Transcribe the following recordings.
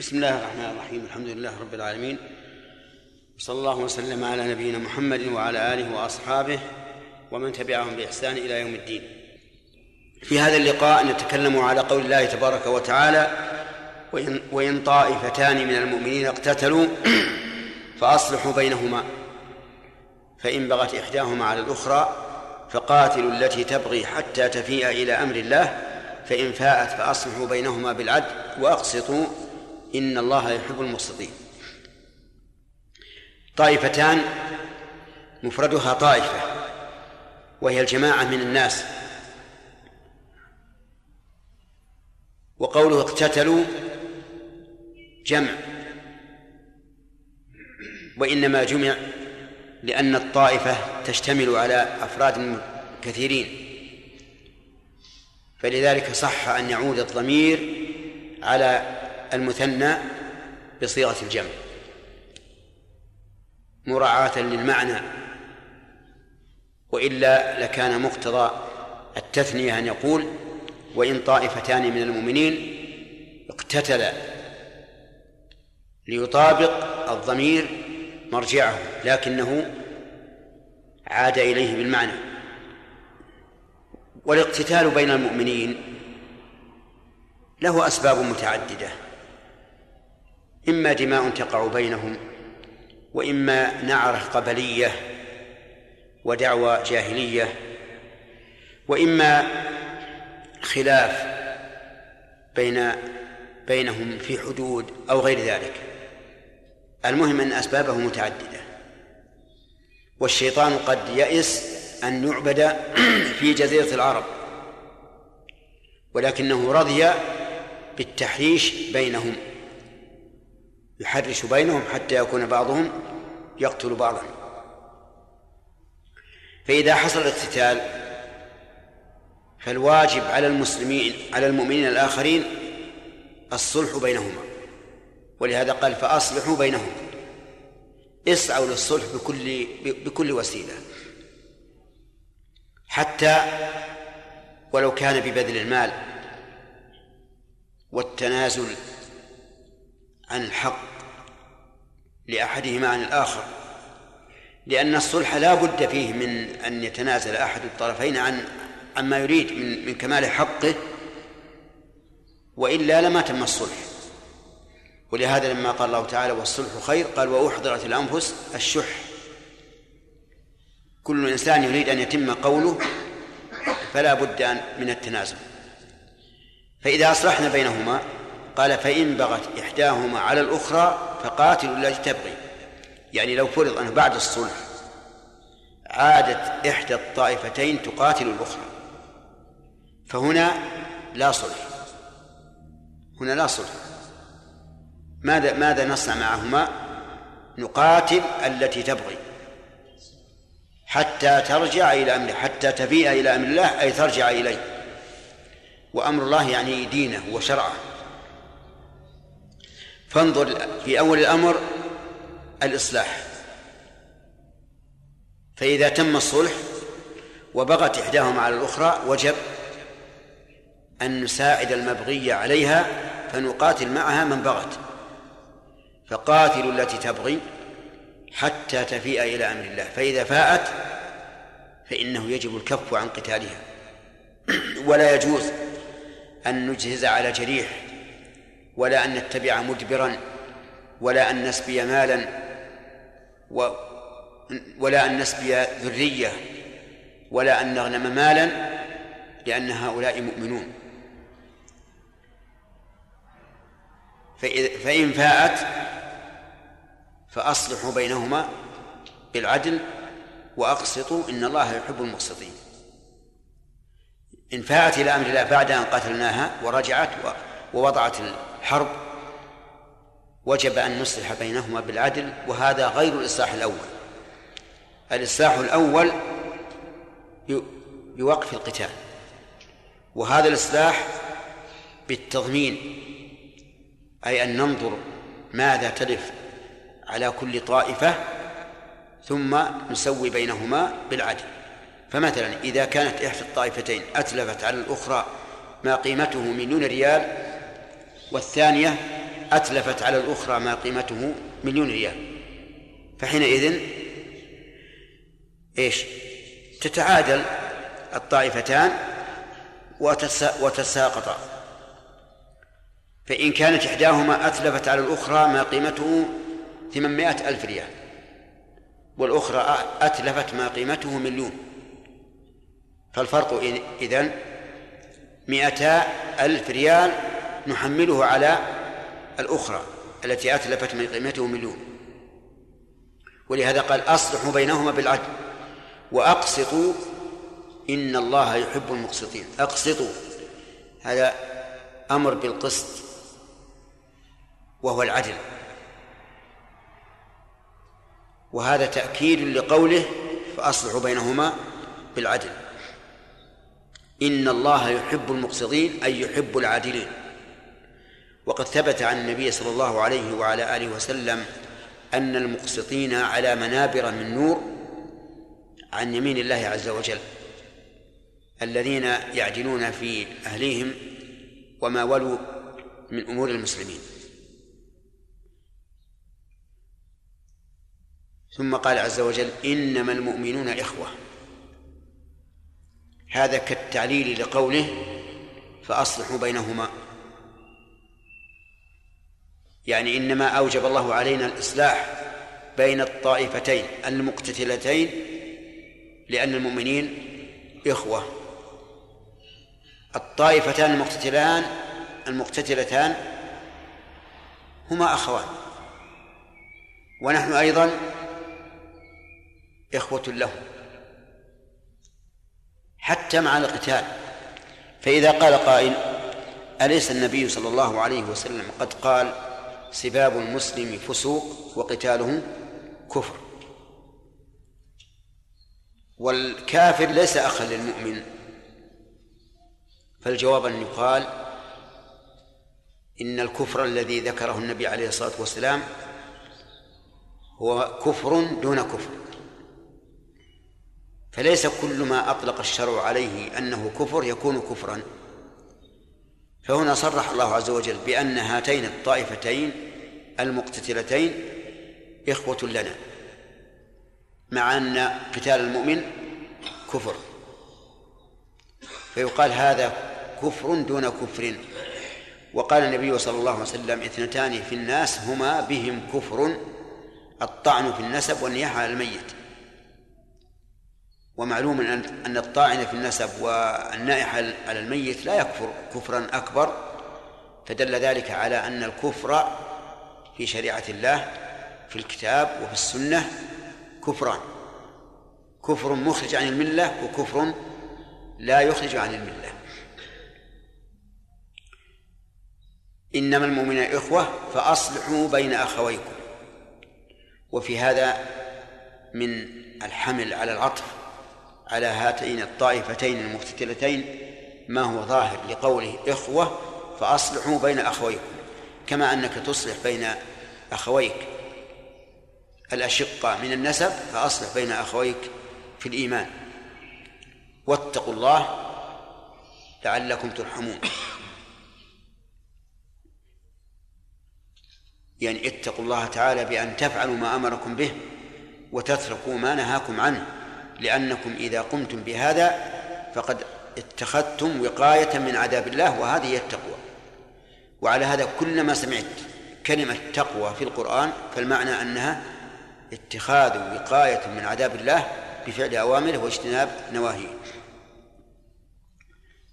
بسم الله الرحمن الرحيم الحمد لله رب العالمين. صلى الله وسلم على نبينا محمد وعلى آله وأصحابه ومن تبعهم بإحسان إلى يوم الدين. في هذا اللقاء نتكلم على قول الله تبارك وتعالى وإن, وإن طائفتان من المؤمنين اقتتلوا فأصلحوا بينهما فإن بغت إحداهما على الأخرى فقاتلوا التي تبغي حتى تفيء إلى أمر الله فإن فاءت فأصلحوا بينهما بالعدل وأقسطوا إن الله يحب المقسطين. طائفتان مفردها طائفة وهي الجماعة من الناس. وقوله اقتتلوا جمع. وإنما جمع لأن الطائفة تشتمل على أفراد كثيرين. فلذلك صح أن يعود الضمير على المثنى بصيغة الجمع مراعاة للمعنى وإلا لكان مقتضى التثنية أن يقول وإن طائفتان من المؤمنين اقتتلا ليطابق الضمير مرجعه لكنه عاد إليه بالمعنى. والاقتتال بين المؤمنين له أسباب متعددة. إما دماء تقع بينهم وإما نعرة قبلية ودعوى جاهلية وإما خلاف بين بينهم في حدود أو غير ذلك. المهم أن أسبابه متعددة. والشيطان قد يئس أن يعبد في جزيرة العرب ولكنه رضي بالتحريش بينهم. يحرش بينهم حتى يكون بعضهم يقتل بعضا. فإذا حصل الاقتتال فالواجب على المسلمين على المؤمنين الآخرين الصلح بينهما. ولهذا قال فأصلحوا بينهم. اسعوا للصلح بكل بكل وسيلة. حتى ولو كان ببذل المال والتنازل عن الحق لأحدهما عن الآخر لأن الصلح لا بد فيه من أن يتنازل أحد الطرفين عن عما يريد من من كمال حقه وإلا لما تم الصلح. ولهذا لما قال الله تعالى والصلح خير قال وأحضرت الأنفس الشح. كل إنسان يريد أن يتم قوله فلا بد من التنازل. فإذا أصلحنا بينهما قال فإن بغت إحداهما على الأخرى فقاتلوا التي تبغي. يعني لو فرض أنه بعد الصلح عادت إحدى الطائفتين تقاتل الأخرى فهنا لا صلح. هنا لا صلح. ماذا ماذا نصنع معهما؟ نقاتل التي تبغي. حتى ترجع إلى أمره حتى تفيء إلى أمر الله أي ترجع إليه. وأمر الله يعني دينه وشرعه. فانظر في أول الأمر الإصلاح. فإذا تم الصلح وبغت إحداهما على الأخرى وجب أن نساعد المبغي عليها فنقاتل معها من بغت. فقاتلوا التي تبغي حتى تفيء إلى أمر الله. فإذا فاءت فإنه يجب الكف عن قتالها. ولا يجوز أن نجهز على جريح ولا أن نتبع مدبرا ولا أن نسبي مالا و ولا أن نسبي ذرية ولا أن نغنم مالا لأن هؤلاء مؤمنون. فإن فاءت فأصلحوا بينهما بالعدل وأقسطوا إن الله يحب المقسطين. إن فاءت إلى أمر الله بعد أن قتلناها ورجعت ووضعت الحرب وجب أن نصلح بينهما بالعدل وهذا غير الإصلاح الأول. الإصلاح الأول بوقف القتال وهذا الإصلاح بالتضمين أي أن ننظر ماذا تلف على كل طائفة ثم نسوي بينهما بالعدل. فمثلا إذا كانت إحدى الطائفتين أتلفت على الأخرى ما قيمته مليون ريال والثانية أتلفت على الأخرى ما قيمته مليون ريال. فحينئذ إيش؟ تتعادل الطائفتان وتساقطا فإن كانت إحداهما أتلفت على الأخرى ما قيمته ثمانمائة ألف ريال والأخرى أتلفت ما قيمته مليون. فالفرق إذن مئتا ألف ريال نحمله على الأخرى التي أتلفت من قيمته مليون ولهذا قال أصلحوا بينهما بالعدل وأقسطوا إن الله يحب المقسطين. أقسطوا. هذا أمر بالقسط وهو العدل. وهذا تأكيد لقوله فأصلحوا بينهما بالعدل. إن الله يحب المقسطين أي يحب العادلين. وقد ثبت عن النبي صلى الله عليه وعلى آله وسلم أن المقسطين على منابر من نور عن يمين الله عز وجل الذين يعدلون في أهليهم وما ولوا من أمور المسلمين. ثم قال عز وجل إنما المؤمنون إخوة. هذا كالتعليل لقوله فأصلحوا بينهما. يعني إنما أوجب الله علينا الإصلاح بين الطائفتين المقتتلتين لأن المؤمنين إخوة. الطائفتان المقتتلان المقتتلتان هما أخوان. ونحن أيضا إخوة لهم. حتى مع القتال. فإذا قال قائل أليس النبي صلى الله عليه وسلم قد قال سباب المسلم فسوق وقتاله كفر. والكافر ليس أخا للمؤمن. فالجواب أن يقال إن الكفر الذي ذكره النبي عليه الصلاة والسلام هو كفر دون كفر. فليس كل ما أطلق الشرع عليه أنه كفر يكون كفرا. فهنا صرح الله عز وجل بأن هاتين الطائفتين المقتتلتين إخوة لنا مع أن قتال المؤمن كفر. فيقال هذا كفر دون كفر. وقال النبي صلى الله عليه وسلم اثنتان في الناس هما بهم كفر الطعن في النسب والنياحة على الميت. ومعلوم أن الطاعن في النسب والنائح على الميت لا يكفر كفرا أكبر فدل ذلك على أن الكفر في شريعة الله في الكتاب وفي السنة كفران. كفر مخرج عن الملة وكفر لا يخرج عن الملة. إنما المؤمنون إخوة فأصلحوا بين أخويكم. وفي هذا من الحمل على العطف على هاتين الطائفتين المقتتلتين ما هو ظاهر لقوله إخوة فأصلحوا بين أخويكم كما أنك تصلح بين أخويك الأشقة من النسب فأصلح بين أخويك في الإيمان. واتقوا الله لعلكم ترحمون. يعني اتقوا الله تعالى بأن تفعلوا ما أمركم به وتتركوا ما نهاكم عنه. لأنكم إذا قمتم بهذا فقد اتخذتم وقاية من عذاب الله وهذه هي التقوى. وعلى هذا كلما سمعت كلمة تقوى في القرآن فالمعنى أنها اتخاذ وقاية من عذاب الله بفعل أوامره واجتناب نواهيه.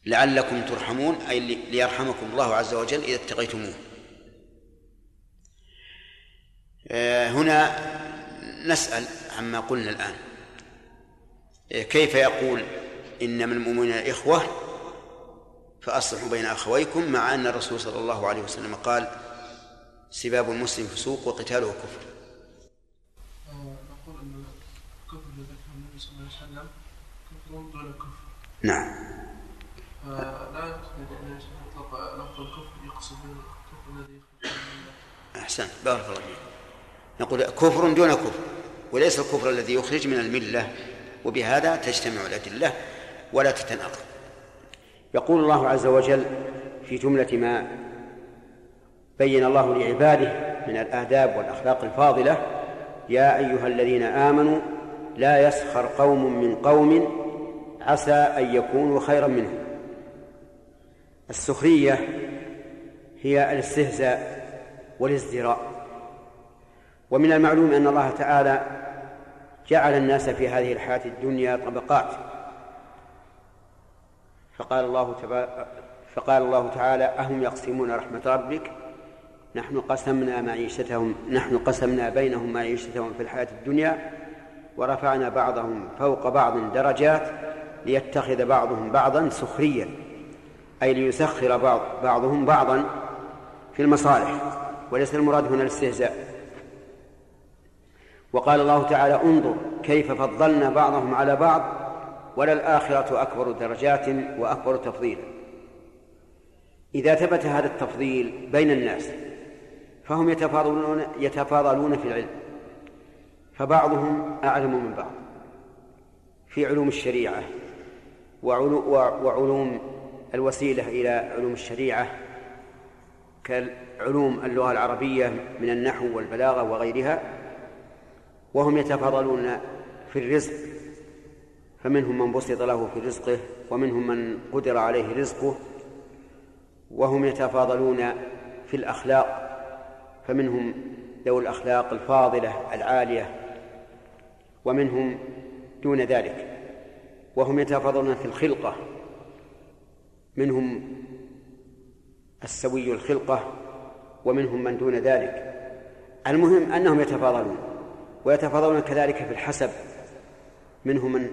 لعلكم ترحمون أي ليرحمكم الله عز وجل إذا اتقيتموه. آه، هنا نسأل عما قلنا الآن. كيف يقول إنما المؤمنون إخوة فأصلحوا بين أخويكم مع أن الرسول صلى الله عليه وسلم قال سباب المسلم فسوق وقتاله كفر. نقول أن الكفر الذي ذكره النبي صلى الله عليه وسلم كفر دون كفر. نعم. لا يقصد لفظ الكفر يقصد الكفر الذي أحسنت. بارك الله فيك. نقول كفر دون كفر وليس الكفر الذي يخرج من الملة. وبهذا تجتمع الأدلة ولا تتناقض. يقول الله عز وجل في جملة ما بين الله لعباده من الآداب والأخلاق الفاضلة يا أيها الذين آمنوا لا يسخر قوم من قوم عسى أن يكونوا خيرا منهم. السخرية هي الاستهزاء والازدراء. ومن المعلوم أن الله تعالى جعل الناس في هذه الحياة الدنيا طبقات. فقال الله فقال الله تعالى أهم يقسمون رحمة ربك؟ نحن قسمنا معيشتهم نحن قسمنا بينهم معيشتهم في الحياة الدنيا ورفعنا بعضهم فوق بعض درجات ليتخذ بعضهم بعضا سخريا أي ليسخر بعض بعضهم بعضا في المصالح. وليس المراد هنا الاستهزاء وقال الله تعالى انظر كيف فضلنا بعضهم على بعض وللآخرة أكبر درجات وأكبر تفضيلا. إذا ثبت هذا التفضيل بين الناس فهم يتفاضلون يتفاضلون في العلم فبعضهم أعلم من بعض في علوم الشريعة وعلوم الوسيلة إلى علوم الشريعة كعلوم اللغة العربية من النحو والبلاغة وغيرها وهم يتفاضلون في الرزق. فمنهم من بسط له في رزقه ومنهم من قدر عليه رزقه وهم يتفاضلون في الأخلاق. فمنهم ذوي الأخلاق الفاضلة العالية ومنهم دون ذلك. وهم يتفاضلون في الخلقة. منهم السوي الخلقة ومنهم من دون ذلك. المهم أنهم يتفاضلون. ويتفاضلون كذلك في الحسب منهم من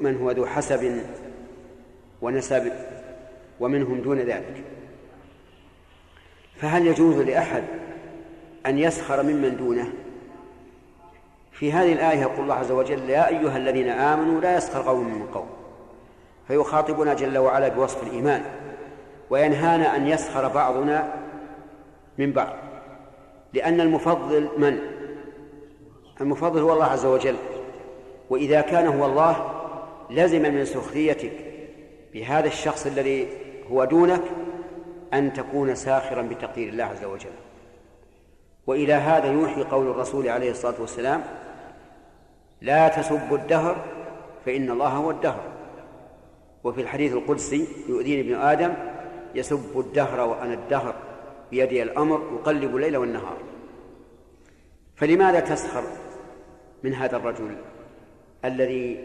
من هو ذو حسب ونسب ومنهم دون ذلك. فهل يجوز لأحد أن يسخر ممن دونه؟ في هذه الآية يقول الله عز وجل يا أيها الذين آمنوا لا يسخر قوم من قوم. فيخاطبنا جل وعلا بوصف الإيمان وينهانا أن يسخر بعضنا من بعض لأن المفضل من؟ المفضل هو الله عز وجل. وإذا كان هو الله لزم من سخريتك بهذا الشخص الذي هو دونك أن تكون ساخرا بتقدير الله عز وجل. وإلى هذا يوحي قول الرسول عليه الصلاة والسلام لا تسبوا الدهر فإن الله هو الدهر. وفي الحديث القدسي يؤذيني ابن آدم يسب الدهر وأنا الدهر بيدي الأمر أقلب الليل والنهار. فلماذا تسخر؟ من هذا الرجل الذي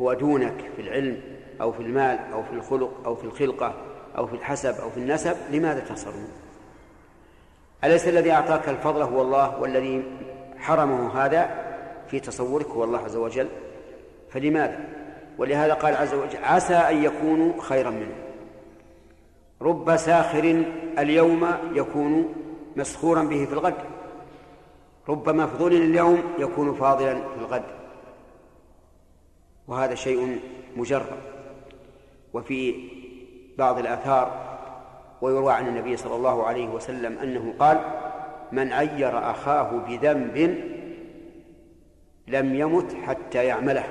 هو دونك في العلم أو في المال أو في الخلق أو في الخلقة أو في الحسب أو في النسب لماذا منه أليس الذي أعطاك الفضل هو الله والذي حرمه هذا في تصورك هو الله عز وجل؟ فلماذا؟ ولهذا قال عز وجل عسى أن يكونوا خيرا منه. رب ساخر اليوم يكون مسخورا به في الغد. رب مفضول اليوم يكون فاضلا في الغد. وهذا شيء مجرد وفي بعض الآثار ويروى عن النبي صلى الله عليه وسلم أنه قال من عير أخاه بذنب لم يمت حتى يعمله.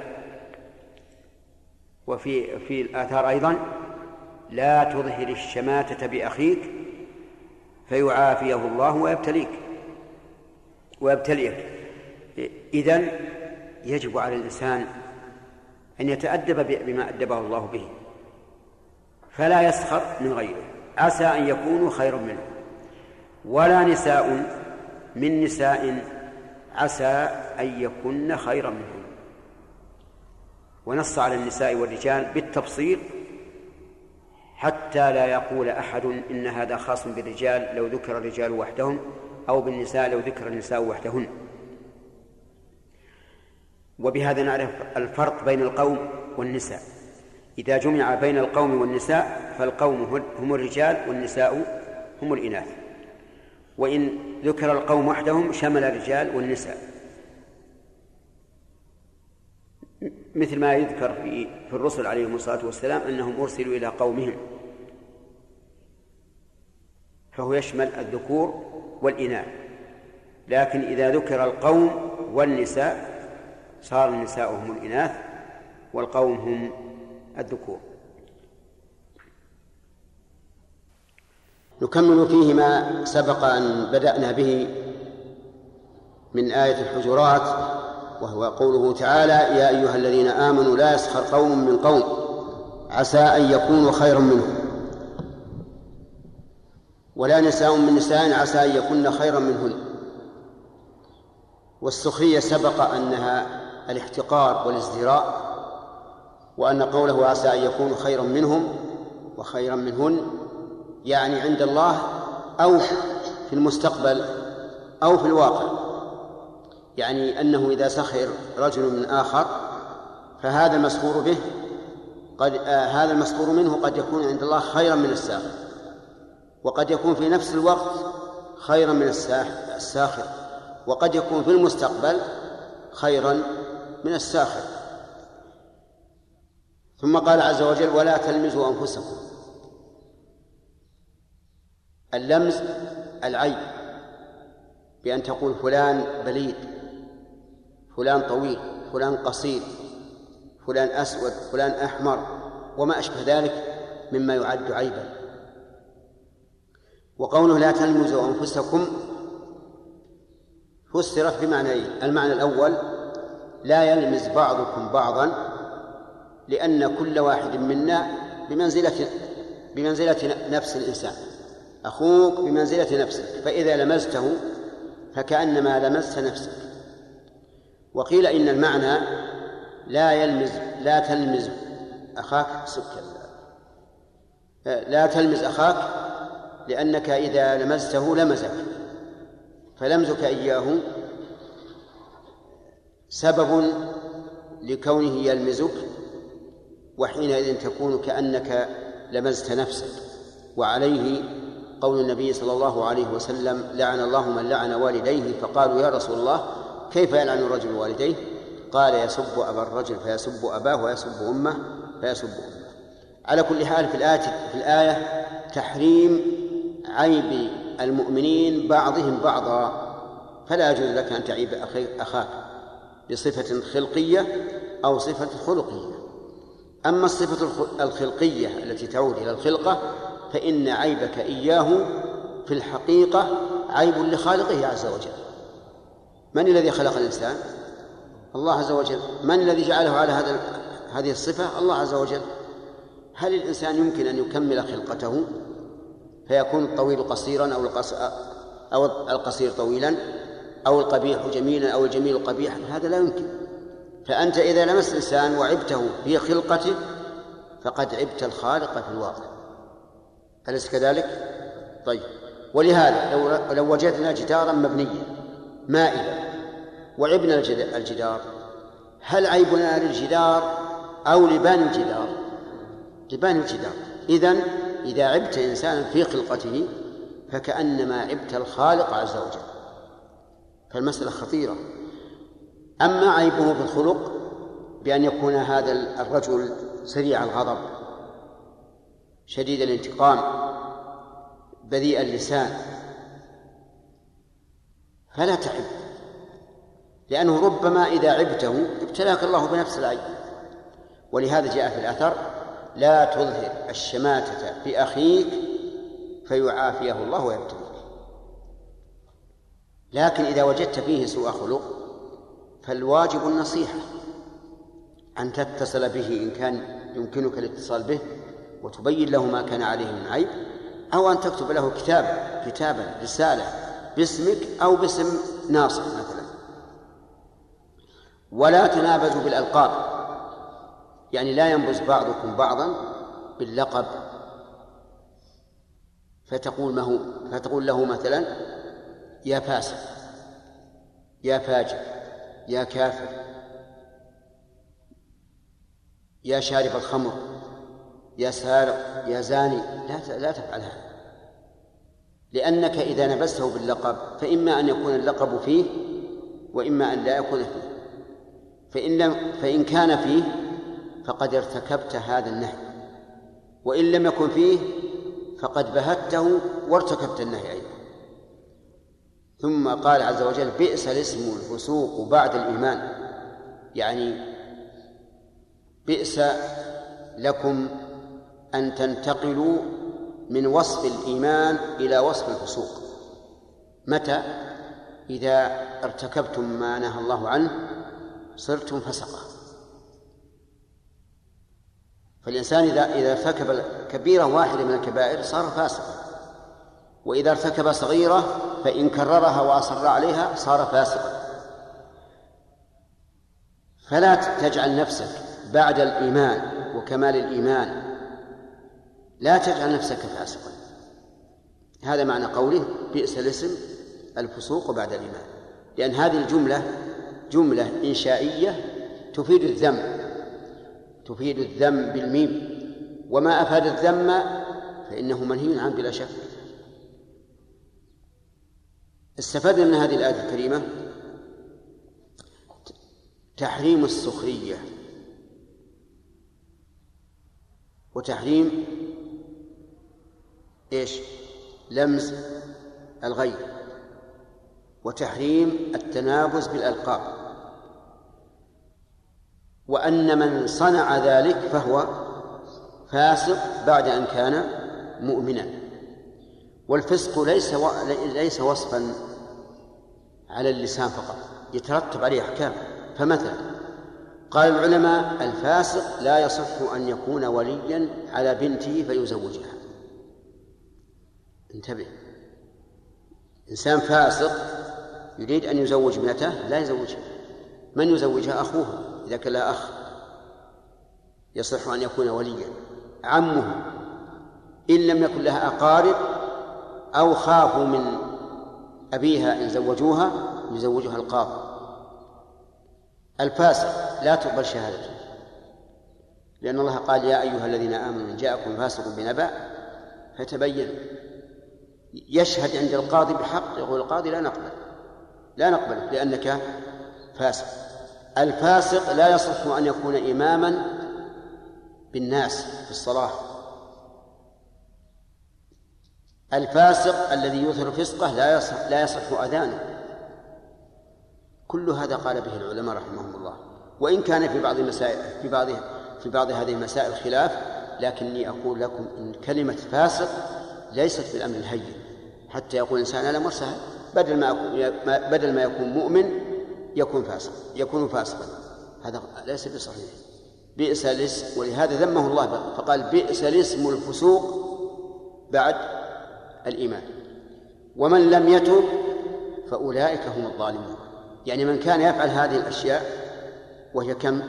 وفي في الآثار أيضا لا تظهر الشماتة بأخيك فيعافيه الله ويبتليك. ويبتليك إذن يجب على الإنسان أن يتأدب بما أدبه الله به فلا يسخر من غيره. عسى أن يكونوا خيرا منه. ولا نساء من نساء عسى أن يكن خيرا منه ونص على النساء والرجال بالتفصيل حتى لا يقول أحد إن هذا خاص بالرجال لو ذكر الرجال وحدهم أو بالنساء لو ذكر النساء وحدهن. وبهذا نعرف الفرق بين القوم والنساء. إذا جمع بين القوم والنساء فالقوم هم الرجال والنساء هم الإناث. وإن ذكر القوم وحدهم شمل الرجال والنساء. مثل ما يذكر في في الرسل عليهم الصلاة والسلام أنهم أرسلوا إلى قومهم. فهو يشمل الذكور والإناث. لكن إذا ذكر القوم والنساء صار النساء هم الإناث والقوم هم الذكور. نكمل فيه ما سبق أن بدأنا به من آية الحجرات وهو قوله تعالى يا أيها الذين آمنوا لا يسخر قوم من قوم عسى أن يكونوا خيرا منهم. ولا نساء من نساء عسى أن يكون خيرا منهن. والسخرية سبق أنها الاحتقار والازدراء وأن قوله عسى أن يكونوا خيرا منهم وخيرا منهن يعني عند الله أو في المستقبل أو في الواقع. يعني أنه إذا سخر رجل من آخر فهذا المسخور به قد آه هذا المسخور منه قد يكون عند الله خيرا من الساخر. وقد يكون في نفس الوقت خيرا من الساخر وقد يكون في المستقبل خيرا من الساخر. ثم قال عز وجل ولا تلمزوا أنفسكم اللمز العيب بأن تقول فلان بليد فلان طويل فلان قصير فلان أسود فلان أحمر وما أشبه ذلك مما يعد عيبا. وقوله لا تلمزوا أنفسكم فسرت بمعنيين المعنى الأول لا يلمز بعضكم بعضا لأن كل واحد منا بمنزلة بمنزلة نفس الإنسان. أخوك بمنزلة نفسك. فإذا لمزته فكأنما لمست نفسك. وقيل إن المعنى لا يلمز لا تلمز أخاك سكر لا تلمز أخاك لأنك إذا لمزته لمزك. فلمزك إياه سبب لكونه يلمزك وحينئذ تكون كأنك لمزت نفسك. وعليه قول النبي صلى الله عليه وسلم لعن الله من لعن والديه. فقالوا يا رسول الله كيف يلعن الرجل والديه؟ قال يسب أبا الرجل فيسب أباه ويسب أمه فيسب أمه. على كل حال في الآية في الآية تحريم عيب المؤمنين بعضهم بعضا فلا يجوز لك أن تعيب أخاك بصفة خلقية أو صفة خلقية. أما الصفة الخلقية التي تعود إلى الخلقة فإن عيبك إياه في الحقيقة عيب لخالقه عز وجل. من الذي خلق الإنسان؟ الله عز وجل. من الذي جعله على هذا هذه الصفة؟ الله عز وجل. هل الإنسان يمكن أن يكمل خلقته؟ فيكون الطويل قصيرا أو أو القصير طويلا أو القبيح جميلا أو الجميل قبيحا هذا لا يمكن فأنت إذا لمست إنسان وعبته في خلقته فقد عبت الخالق في الواقع أليس كذلك؟ طيب ولهذا لو لو وجدنا جدارا مبنيا مائلا وعبنا الجدار هل عيبنا للجدار أو لبان الجدار؟ لبان الجدار إذن إذا عبت إنسانا في خلقته فكأنما عبت الخالق عز وجل. فالمسألة خطيرة. أما عيبه في الخلق بأن يكون هذا الرجل سريع الغضب شديد الانتقام بذيء اللسان فلا تعب لأنه ربما إذا عبته ابتلاك الله بنفس العيب. ولهذا جاء في الأثر لا تظهر الشماتة بأخيك فيعافيه الله ويبتليك. لكن إذا وجدت فيه سوء خلق فالواجب النصيحة أن تتصل به إن كان يمكنك الاتصال به وتبين له ما كان عليه من عيب أو أن تكتب له كتاب كتابا رسالة باسمك أو باسم ناصر مثلا. ولا تنابزوا بالألقاب. يعني لا ينبز بعضكم بعضا باللقب. فتقول ما هو فتقول له مثلا يا فاسق يا فاجر يا كافر يا شارب الخمر يا سارق يا زاني. لا لا تفعل هذا. لأنك إذا نبسته باللقب فإما أن يكون اللقب فيه وإما أن لا يكون فيه. فإن لم فإن كان فيه فقد ارتكبت هذا النهي. وإن لم يكن فيه فقد بهته وارتكبت النهي أيضا. ثم قال عز وجل بئس الاسم الفسوق بعد الإيمان. يعني بئس لكم أن تنتقلوا من وصف الإيمان إلى وصف الفسوق. متى؟ إذا ارتكبتم ما نهى الله عنه صرتم فسقة فالإنسان إذا إذا ارتكب كبيرة واحدة من الكبائر صار فاسقا. وإذا ارتكب صغيرة فإن كررها وأصر عليها صار فاسقا. فلا تجعل نفسك بعد الإيمان وكمال الإيمان لا تجعل نفسك فاسقا. هذا معنى قوله بئس الاسم الفسوق بعد الإيمان. لأن هذه الجملة جملة إنشائية تفيد الذم. تفيد الذم بالميم. وما أفاد الذم فإنه منهي عنه بلا شك. استفدنا من هذه الآية الكريمة تحريم السخرية وتحريم إيش؟ لمس الغير وتحريم التنابز بالألقاب. وأن من صنع ذلك فهو فاسق بعد أن كان مؤمنا. والفسق ليس و... ليس وصفا على اللسان فقط يترتب عليه أحكام. فمثلا قال العلماء الفاسق لا يصح أن يكون وليا على بنته فيزوجها. انتبه. إنسان فاسق يريد أن يزوج ابنته لا يزوجها. من يزوجها؟ أخوها. إذا كان لا أخ يصح أن يكون وليا. عمه إن لم يكن لها أقارب أو خافوا من أبيها إن زوجوها يزوجها القاضي. الفاسق لا تقبل شهادته. لأن الله قال يا أيها الذين آمنوا إن جاءكم فاسق بنبأ فتبين. يشهد عند القاضي بحق يقول القاضي لا نقبل لا نقبل لأنك فاسق. الفاسق لا يصح أن يكون إماما بالناس في الصلاة. الفاسق الذي يظهر فسقه لا يصح لا يصح أذانه. كل هذا قال به العلماء رحمهم الله. وإن كان في بعض المسائل في بعض في بعض هذه المسائل خلاف لكني أقول لكم إن كلمة فاسق ليست في الأمر الهين. حتى يقول الإنسان أنا مرسل بدل ما بدل ما يكون مؤمن يكون فاسق يكون فاسقا. هذا ليس بصحيح. بئس الاسم ولهذا ذمه الله فقال بئس الاسم الفسوق بعد الإيمان. ومن لم يتب فأولئك هم الظالمون. يعني من كان يفعل هذه الأشياء وهي كم؟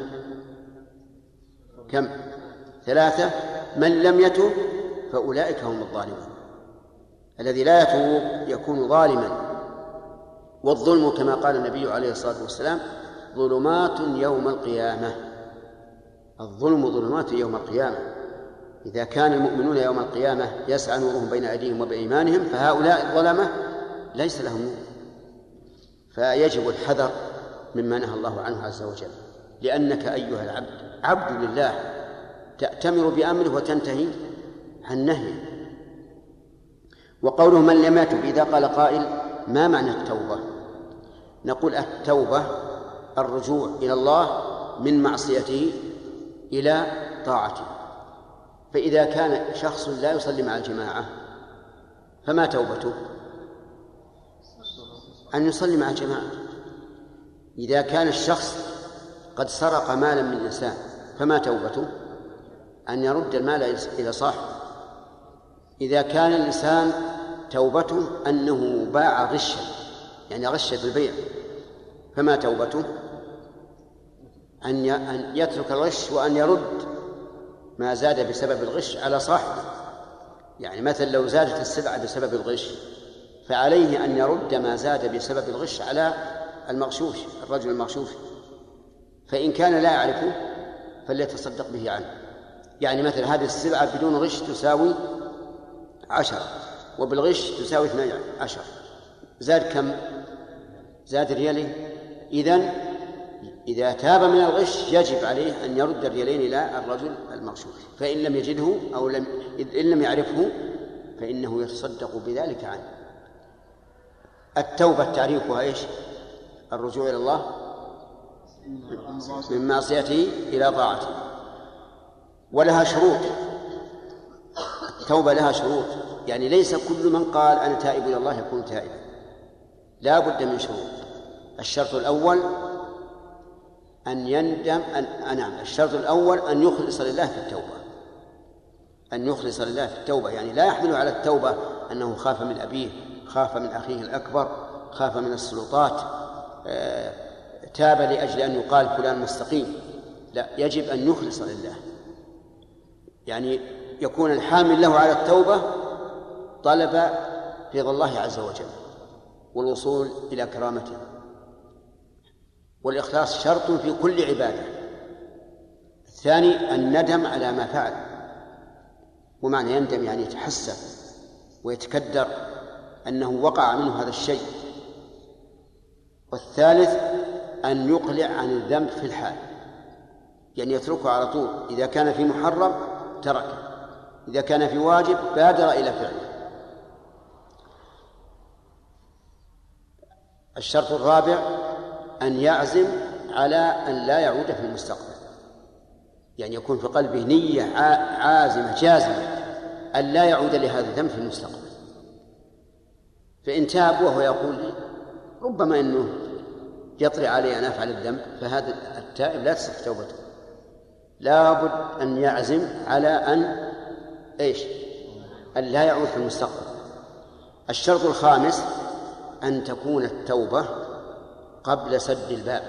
كم؟ ثلاثة. من لم يتب فأولئك هم الظالمون. الذي لا يتوب يكون ظالما. والظلم كما قال النبي عليه الصلاة والسلام ظلمات يوم القيامة. الظلم ظلمات يوم القيامة. إذا كان المؤمنون يوم القيامة يسعى نورهم بين أيديهم وبأيمانهم فهؤلاء الظلمة ليس لهم نور. فيجب الحذر مما نهى الله عنه عز وجل. لأنك أيها العبد عبد لله تأتمر بأمره وتنتهي عن نهيه. وقوله من لم يتب إذا قال قائل ما معنى التوبة؟ نقول التوبة الرجوع إلى الله من معصيته إلى طاعته. فإذا كان شخص لا يصلي مع الجماعة فما توبته؟ أن يصلي مع الجماعة. إذا كان الشخص قد سرق مالا من إنسان فما توبته؟ أن يرد المال إلى صاحبه. إذا كان الإنسان توبته أنه باع غشا يعني غش في البيع فما توبته؟ أن يترك الغش وأن يرد. ما زاد بسبب الغش على صاحبه. يعني مثلا لو زادت السلعة بسبب الغش فعليه أن يرد ما زاد بسبب الغش على المغشوش الرجل المغشوش. فإن كان لا يعرفه فليتصدق به عنه. يعني مثلا هذه السلعة بدون غش تساوي عشرة. وبالغش تساوي اثني عشر. زاد كم؟ زاد ريالين إذن إذا تاب من الغش يجب عليه أن يرد الريالين إلى الرجل المغشوش فإن لم يجده أو لم إن لم يعرفه فإنه يتصدق بذلك عنه. التوبة تعريفها إيش؟ الرجوع إلى الله من معصيته إلى طاعته. ولها شروط. التوبة لها شروط. يعني ليس كل من قال أنا تائب إلى الله يكون تائبا لا بد من شروط. الشرط الأول أن يندم أن نعم. الشرط الأول أن يخلص لله في التوبة. أن يخلص لله في التوبة. يعني لا يحمل على التوبة أنه خاف من أبيه خاف من أخيه الأكبر خاف من السلطات آه، تاب لأجل أن يقال فلان مستقيم. لا يجب أن يخلص لله. يعني يكون الحامل له على التوبة طلب رضا الله عز وجل والوصول إلى كرامته. والإخلاص شرط في كل عبادة. الثاني الندم على ما فعل ومعنى يندم يعني يتحسف ويتكدر أنه وقع منه هذا الشيء. والثالث أن يقلع عن الذنب في الحال يعني يتركه على طول. إذا كان في محرم تركه إذا كان في واجب بادر إلى فعله. الشرط الرابع أن يعزم على أن لا يعود في المستقبل. يعني يكون في قلبه نية عازمة جازمة أن لا يعود لهذا الذنب في المستقبل. فإن تاب وهو يقول ربما أنه يطري علي أن أفعل الذنب فهذا التائب لا تصح توبته. لابد أن يعزم على أن إيش؟ أن لا يعود في المستقبل. الشرط الخامس أن تكون التوبة قبل سد الباب.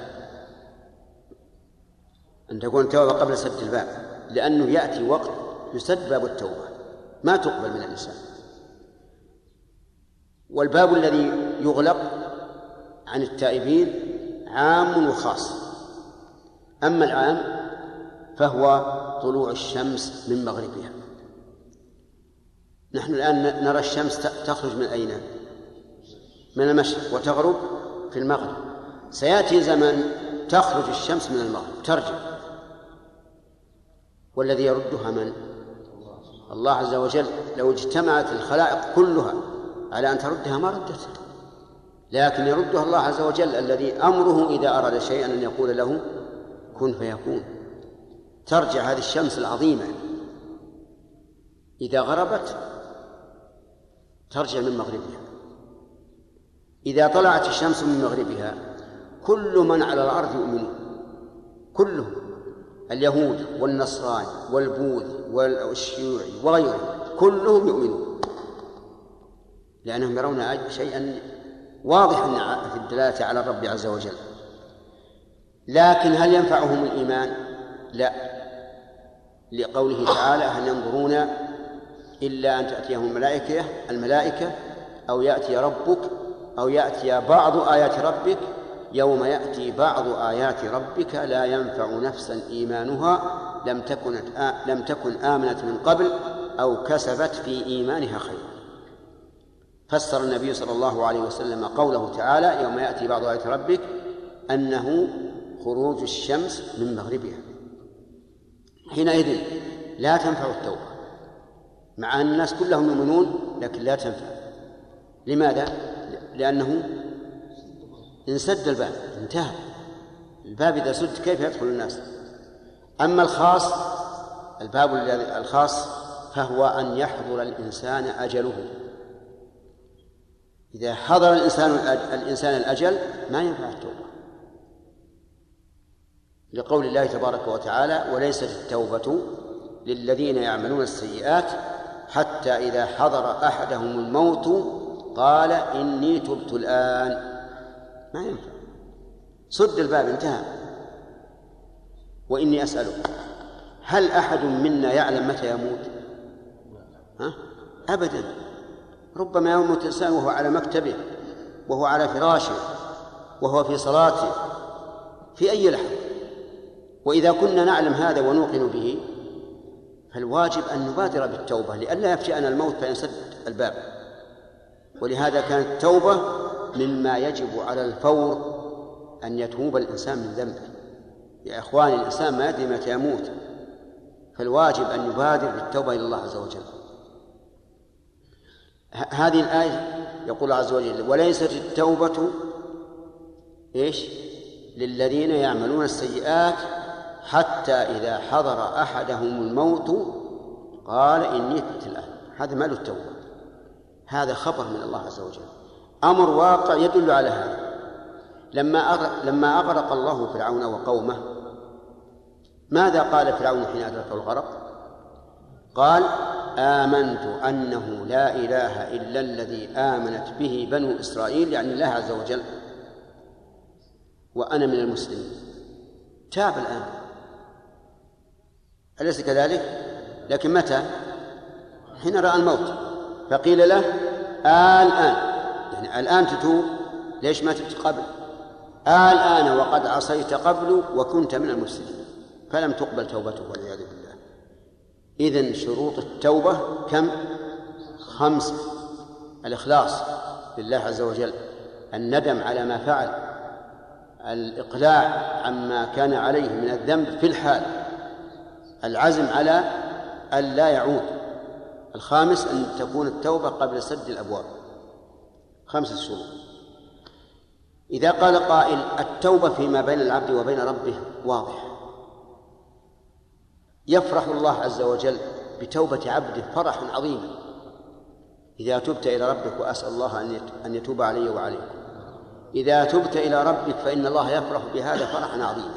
أن تكون التوبة قبل سد الباب لأنه يأتي وقت يسد باب التوبة. ما تقبل من الإنسان. والباب الذي يغلق عن التائبين عام وخاص. أما العام فهو طلوع الشمس من مغربها. نحن الآن نرى الشمس تخرج من أين؟ من المشرق وتغرب في المغرب. سيأتي زمن تخرج الشمس من المغرب ترجع. والذي يردها من؟ الله عز وجل. لو اجتمعت الخلائق كلها على أن تردها ما ردتها لكن يردها الله عز وجل الذي أمره إذا أراد شيئا أن يقول له كن فيكون. ترجع هذه الشمس العظيمة. إذا غربت ترجع من مغربها. إذا طلعت الشمس من مغربها كل من على الأرض يؤمنون كلهم اليهود والنصراني والبوذي والشيوعي وغيرهم كلهم يؤمنون. لأنهم يرون شيئا واضحا في الدلالة على الرب عز وجل. لكن هل ينفعهم الإيمان؟ لا. لقوله تعالى هل ينظرون إلا أن تأتيهم الملائكة الملائكة أو يأتي ربك أو يأتي بعض آيات ربك يوم يأتي بعض آيات ربك لا ينفع نفسا إيمانها لم تكن لم تكن آمنت من قبل أو كسبت في إيمانها خيرا فسر النبي صلى الله عليه وسلم قوله تعالى يوم يأتي بعض آيات ربك أنه خروج الشمس من مغربها. حينئذ لا تنفع التوبة مع أن الناس كلهم يؤمنون لكن لا تنفع. لماذا؟ لأنه انسد الباب انتهى. الباب إذا سد كيف يدخل الناس؟ أما الخاص الباب الخاص فهو أن يحضر الإنسان أجله. إذا حضر الإنسان الإنسان الأجل ما ينفع التوبة. لقول الله تبارك وتعالى وليست التوبة للذين يعملون السيئات حتى إذا حضر أحدهم الموت قال إني تبت الآن. ما ينفع. سد الباب انتهى. وإني أسألك هل أحد منا يعلم متى يموت؟ ها؟ أبدا. ربما يموت الإنسان وهو على مكتبه وهو على فراشه وهو في صلاته في أي لحظة. وإذا كنا نعلم هذا ونوقن به فالواجب أن نبادر بالتوبة لئلا يفجأنا الموت فينسد الباب. ولهذا كانت التوبة مما يجب على الفور أن يتوب الإنسان من ذنبه. يا إخواني الإنسان ما يدري متى يموت فالواجب أن يبادر بالتوبة إلى الله عز وجل. هذه الآية يقول عز وجل وليست التوبة إيش؟ للذين يعملون السيئات حتى إذا حضر أحدهم الموت قال إني تبت الآن. هذا مال التوبة. هذا خبر من الله عز وجل أمر واقع يدل على هذا لما أغرق لما أغرق الله فرعون وقومه ماذا قال فرعون حين أدركه الغرق؟ قال آمنت أنه لا إله إلا الذي آمنت به بنو إسرائيل يعني الله عز وجل وأنا من المسلمين تاب الآن أليس كذلك؟ لكن متى؟ حين رأى الموت فقيل له الآن. يعني الآن تتوب؟ ليش ما تبت قبل؟ الآن وقد عصيت قبل وكنت من المسلمين فلم تقبل توبته والعياذ بالله. إذن شروط التوبة كم؟ خمسة. الإخلاص لله عز وجل الندم على ما فعل الإقلاع عما كان عليه من الذنب في الحال العزم على أن لا يعود. الخامس أن تكون التوبة قبل سد الأبواب. خمسة شروط إذا قال قائل التوبة فيما بين العبد وبين ربه واضح. يفرح الله عز وجل بتوبة عبده فرحا عظيما. إذا تبت إلى ربك وأسأل الله أن يتوب علي وعليكم إذا تبت إلى ربك فإن الله يفرح بهذا فرحا عظيما.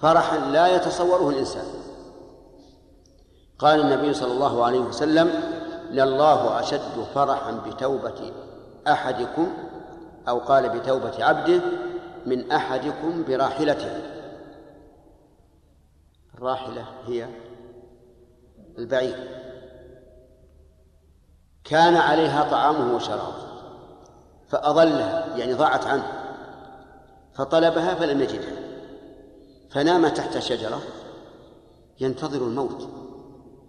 فرحا لا يتصوره الإنسان. قال النبي صلى الله عليه وسلم لله أشد فرحا بتوبة أحدكم أو قال بتوبة عبده من أحدكم براحلته الراحلة هي البعير. كان عليها طعامه وشرابه فأضلها يعني ضاعت عنه فطلبها فلم يجدها فنام تحت شجرة ينتظر الموت.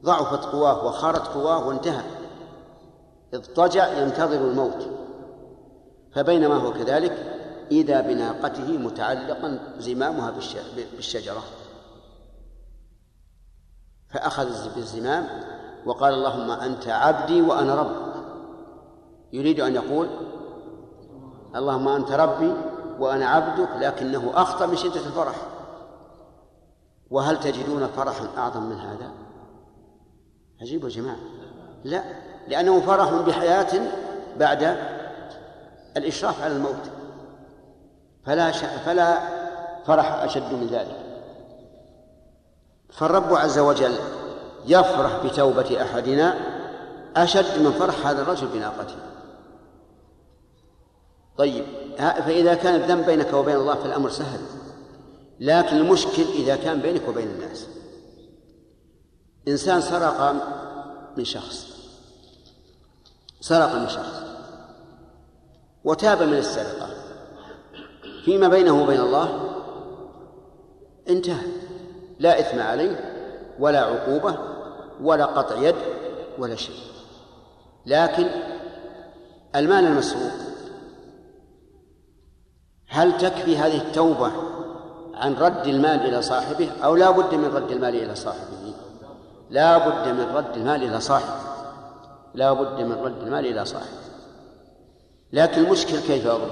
ضعفت قواه وخارت قواه وانتهى. اضطجع ينتظر الموت. فبينما هو كذلك إذا بناقته متعلقا زمامها بالشجرة. فأخذ بالزمام وقال اللهم أنت عبدي وأنا ربك. يريد أن يقول اللهم أنت ربي وأنا عبدك لكنه أخطأ من شدة الفرح. وهل تجدون فرحا أعظم من هذا؟ عجيب يا جماعة. لا لأنه فرح بحياة بعد الإشراف على الموت. فلا فلا فرح أشد من ذلك. فالرب عز وجل يفرح بتوبة أحدنا أشد من فرح هذا الرجل بناقته. طيب فإذا كان الذنب بينك وبين الله فالأمر سهل لكن المشكل إذا كان بينك وبين الناس. إنسان سرق من شخص. سرق من شخص. وتاب من السرقة. فيما بينه وبين الله انتهى. لا إثم عليه ولا عقوبة ولا قطع يد ولا شيء. لكن المال المسروق هل تكفي هذه التوبة عن رد المال إلى صاحبه؟ أو لا بد من رد المال إلى صاحبه؟ لا بد من رد المال إلى صاحبه لا بد من رد المال إلى صاحبه لكن المشكل كيف يرد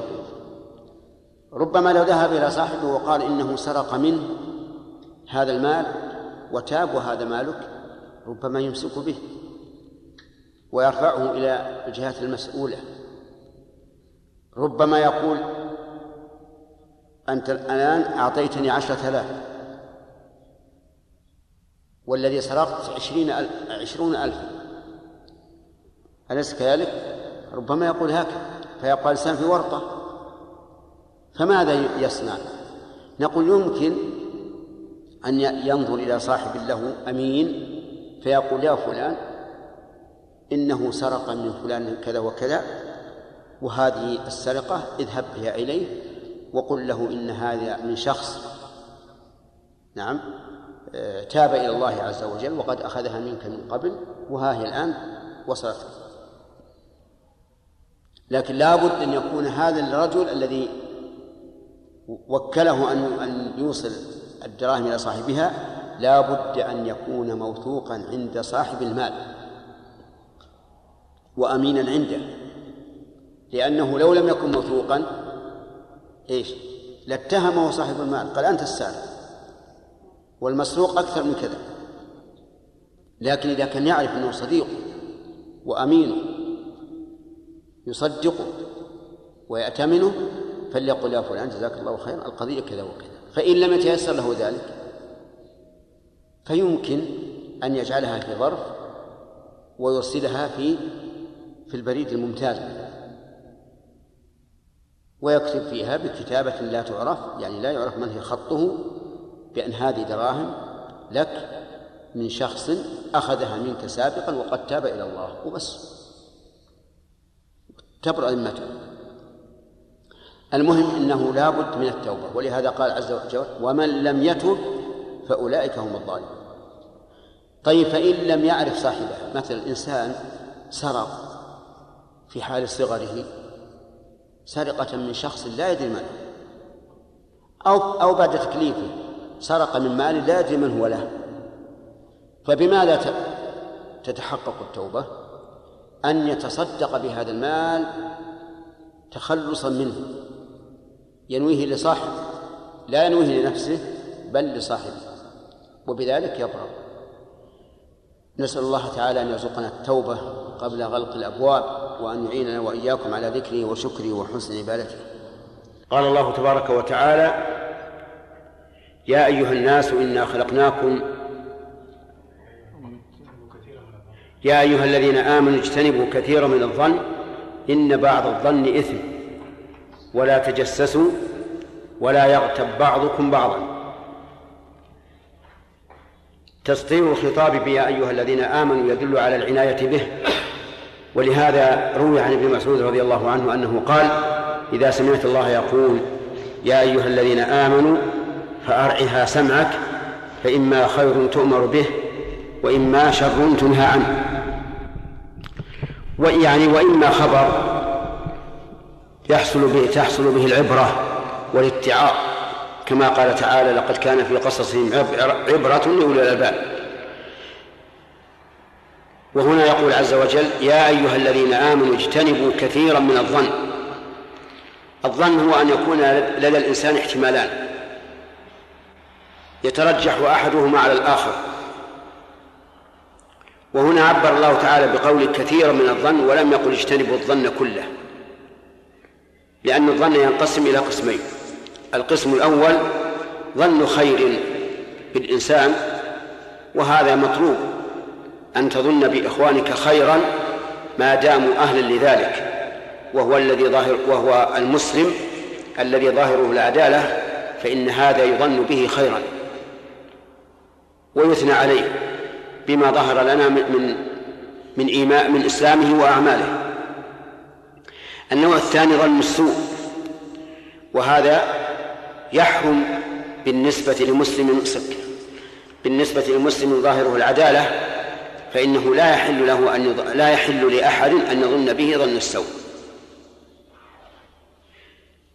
ربما لو ذهب إلى صاحبه وقال إنه سرق منه هذا المال وتاب وهذا مالك ربما يمسك به ويرفعه إلى الجهات المسؤولة. ربما يقول أنت الآن أعطيتني عشرة آلاف. والذي سرقت عشرين ألف عشرون ألف أليس كذلك؟ ربما يقول هكذا فيقول الإنسان في ورطة فماذا يصنع؟ نقول يمكن أن ينظر إلى صاحب له أمين فيقول يا فلان إنه سرق من فلان كذا وكذا وهذه السرقة اذهب بها إليه وقل له إن هذا من شخص نعم تاب إلى الله عز وجل وقد أخذها منك من قبل وها هي الآن وصلت. لكن لابد أن يكون هذا الرجل الذي وكله أن أن يوصل الدراهم إلى صاحبها لا بد أن يكون موثوقا عند صاحب المال وأمينا عنده. لأنه لو لم يكن موثوقا إيش؟ لاتهمه صاحب المال. قال أنت السارق. والمسروق أكثر من كذا. لكن إذا كان يعرف أنه صديق وأمينه يصدقه ويأتمنه فليقل يا فلان جزاك الله خيرا القضية كذا وكذا. فإن لم يتيسر له ذلك فيمكن أن يجعلها في ظرف ويرسلها في في البريد الممتاز. ويكتب فيها بكتابة لا تعرف يعني لا يعرف من هي خطه بأن هذه دراهم لك من شخص أخذها منك سابقا وقد تاب إلى الله وبس. تبرأ ذمته. المهم إنه لا بد من التوبة ولهذا قال عز وجل ومن لم يتب فأولئك هم الظالمون. طيب فإن لم يعرف صاحبه مثلا إنسان سرق في حال صغره سرقة من شخص لا يدري من أو أو بعد تكليفه سرق من مال لا يدري من هو له. فبماذا تتحقق التوبة؟ أن يتصدق بهذا المال تخلصا منه. ينويه لصاحبه لا ينويه لنفسه بل لصاحبه. وبذلك يبرأ نسأل الله تعالى أن يرزقنا التوبة قبل غلق الأبواب وأن يعيننا وإياكم على ذكره وشكره وحسن عبادته. قال الله تبارك وتعالى يا أيها الناس إنا خلقناكم يا أيها الذين آمنوا اجتنبوا كثيرا من الظن إن بعض الظن إثم ولا تجسسوا ولا يغتب بعضكم بعضا تسطير الخطاب يا أيها الذين آمنوا يدل على العناية به ولهذا روي عن ابن مسعود رضي الله عنه أنه قال إذا سمعت الله يقول يا أيها الذين آمنوا فأرعها سمعك فإما خير تؤمر به وإما شر تنهى عنه. ويعني وإما خبر يحصل به تحصل به العبرة والاتعاظ كما قال تعالى لقد كان في قصصهم عبرة لأولي الألباب. وهنا يقول عز وجل يا أيها الذين آمنوا اجتنبوا كثيرا من الظن. الظن هو أن يكون لدى الإنسان احتمالان. يترجح أحدهما على الآخر. وهنا عبر الله تعالى بقول كثيرا من الظن ولم يقل اجتنبوا الظن كله لأن الظن ينقسم إلى قسمين. القسم الأول ظن خير بالإنسان وهذا مطلوب أن تظن بإخوانك خيرا ما داموا أهلا لذلك وهو الذي ظاهر وهو المسلم الذي ظاهره العدالة فإن هذا يظن به خيرا. ويثنى عليه بما ظهر لنا من من إيماء من إسلامه وأعماله. النوع الثاني ظن السوء وهذا يحرم بالنسبة لمسلم بالنسبة لمسلم ظاهره العدالة فإنه لا يحل له أن يض... لا يحل لأحد أن يظن به ظن السوء.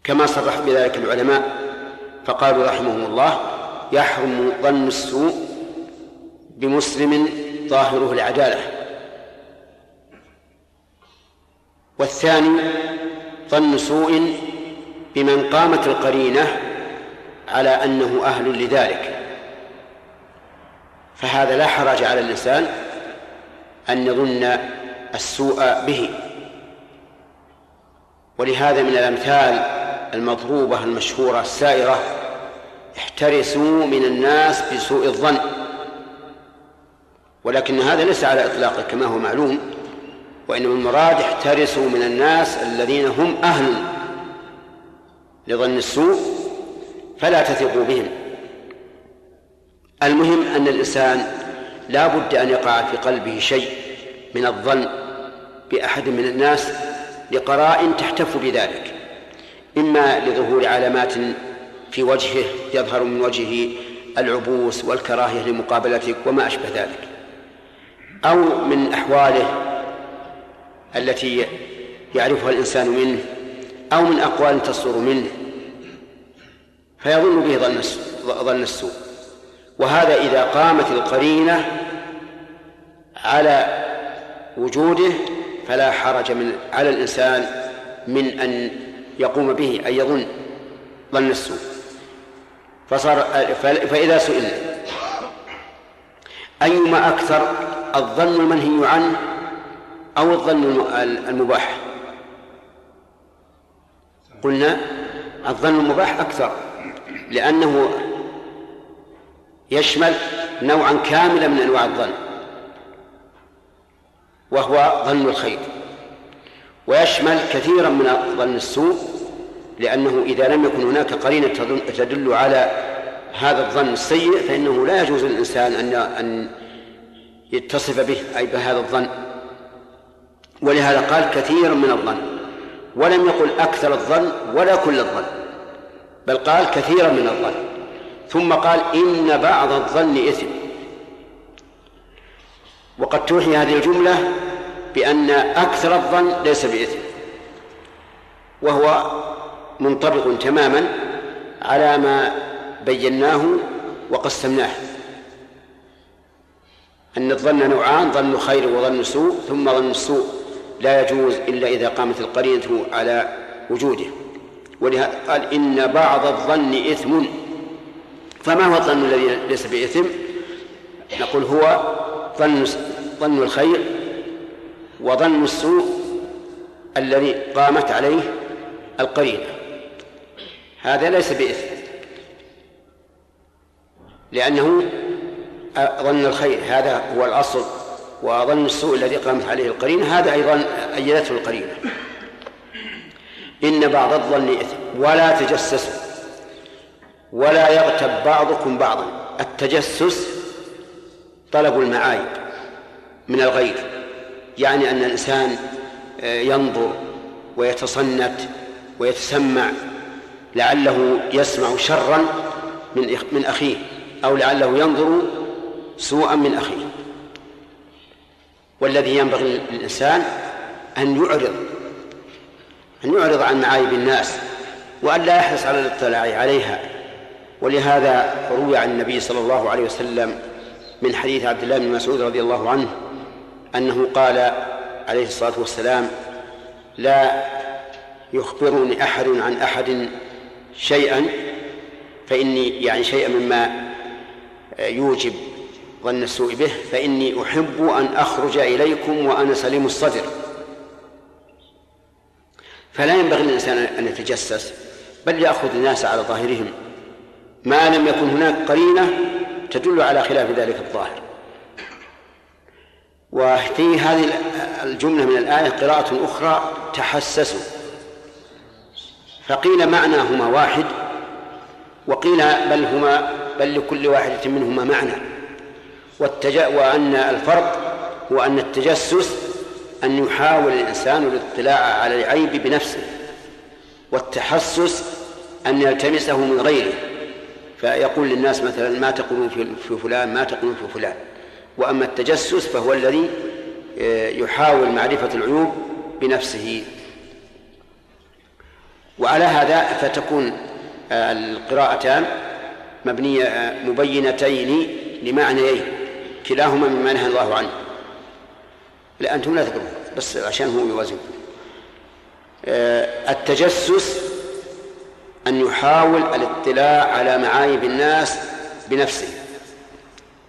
كما صرح بذلك العلماء فقالوا رحمهم الله يحرم ظن السوء بمسلم ظاهره العداله والثاني ظن سوء بمن قامت القرينة على أنه أهل لذلك. فهذا لا حرج على الإنسان أن يظن السوء به. ولهذا من الأمثال المضروبة المشهورة السائرة احترسوا من الناس بسوء الظن. ولكن هذا ليس على إطلاقه كما هو معلوم وإنما المراد احترسوا من الناس الذين هم أهل لظن السوء فلا تثقوا بهم. المهم أن الإنسان لا بد أن يقع في قلبه شيء من الظن بأحد من الناس لقراء تحتف بذلك إما لظهور علامات في وجهه يظهر من وجهه العبوس والكراهية لمقابلتك وما أشبه ذلك. أو من أحواله التي يعرفها الإنسان منه أو من أقوال تصدر منه فيظن به ظن ظن السوء. وهذا إذا قامت القرينة على وجوده فلا حرج من على الإنسان من أن يقوم به أن يظن ظن السوء. فصار فإذا سئل أيما أكثر الظن المنهي عنه أو الظن المباح. قلنا الظن المباح أكثر لأنه يشمل نوعا كاملا من أنواع الظن وهو ظن الخير ويشمل كثيرا من ظن السوء لأنه إذا لم يكن هناك قرينة تدل على هذا الظن السيء فإنه لا يجوز للإنسان أن أن يتصف به أي بهذا الظن. ولهذا قال كثيرا من الظن. ولم يقل أكثر الظن ولا كل الظن بل قال كثيرا من الظن. ثم قال إن بعض الظن إثم. وقد توحي هذه الجملة بأن أكثر الظن ليس بإثم. وهو منطبق تماما على ما بيناه وقسمناه. أن الظن نوعان ظن خير وظن سوء ثم ظن السوء لا يجوز إلا إذا قامت القرينة على وجوده. ولهذا قال إن بعض الظن إثم. فما هو الظن الذي ليس بإثم؟ نقول هو ظن ظن الخير وظن السوء الذي قامت عليه القرينة. هذا ليس بإثم. لأنه ظن الخير هذا هو الأصل وظن السوء الذي قامت عليه القرينة هذا أيضا أيدته القرينة. إن بعض الظن إثم ولا تجسسوا ولا يغتب بعضكم بعضا. التجسس طلب المعايب من الغير يعني أن الإنسان آه، ينظر ويتصنت ويتسمع لعله يسمع شرا من من أخيه أو لعله ينظر سوءا من أخيه. والذي ينبغي للإنسان أن يعرض أن يعرض عن معايب الناس وأن لا يحرص على الاطلاع عليها. ولهذا روي عن النبي صلى الله عليه وسلم من حديث عبد الله بن مسعود رضي الله عنه أنه قال عليه الصلاة والسلام لا يخبرني أحد عن أحد شيئا فإني يعني شيئا مما يوجب ظن السوء به فإني أحب أن أخرج إليكم وأنا سليم الصدر. فلا ينبغي للإنسان أن يتجسس بل يأخذ الناس على ظاهرهم. ما لم يكن هناك قرينة تدل على خلاف ذلك الظاهر. وفي هذه الجملة من الآية قراءة أخرى تحسسوا. فقيل معناهما واحد وقيل بل هما بل لكل واحدة منهما معنى. والتج... وأن الفرق هو أن التجسس أن يحاول الإنسان الاطلاع على العيب بنفسه والتحسس أن يلتمسه من غيره. فيقول للناس مثلا ما تقولون في فلان ما تقولون في فلان. وأما التجسس فهو الذي آه، يحاول معرفة العيوب بنفسه. وعلى هذا فتكون آه، القراءتان مبنية آه، مبينتين لمعنيين. كلاهما مما نهى الله عنه. لا أنتم لا تقرون بس عشان هو يوازن. التجسس أن يحاول الاطلاع على معايب الناس بنفسه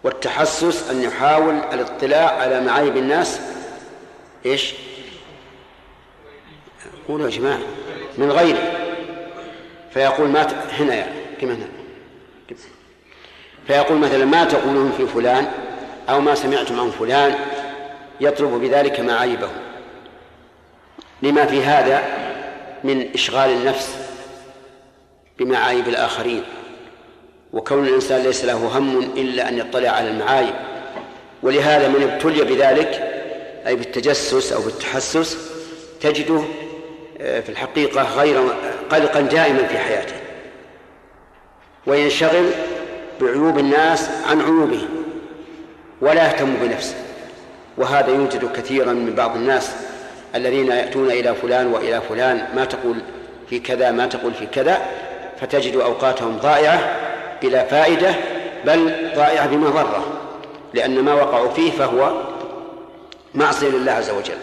والتحسس أن يحاول الاطلاع على معايب الناس إيش؟ قولوا يا جماعة من غيره فيقول ما. هنا يا كما هنا؟ فيقول مثلا ما تقولون في فلان؟ أو ما سمعتم عن فلان يطلب بذلك معايبه لما في هذا من إشغال النفس بمعايب الآخرين وكون الإنسان ليس له هم إلا أن يطلع على المعايب. ولهذا من ابتلي بذلك أي بالتجسس أو بالتحسس تجده آه، في الحقيقة غير قلقا دائما في حياته وينشغل بعيوب الناس عن عيوبهم ولا يهتم بنفسه. وهذا يوجد كثيرا من بعض الناس الذين يأتون إلى فلان وإلى فلان ما تقول في كذا ما تقول في كذا فتجد أوقاتهم ضائعة بلا فائدة بل ضائعة بمضرة لأن ما وقعوا فيه فهو معصية لله عز وجل.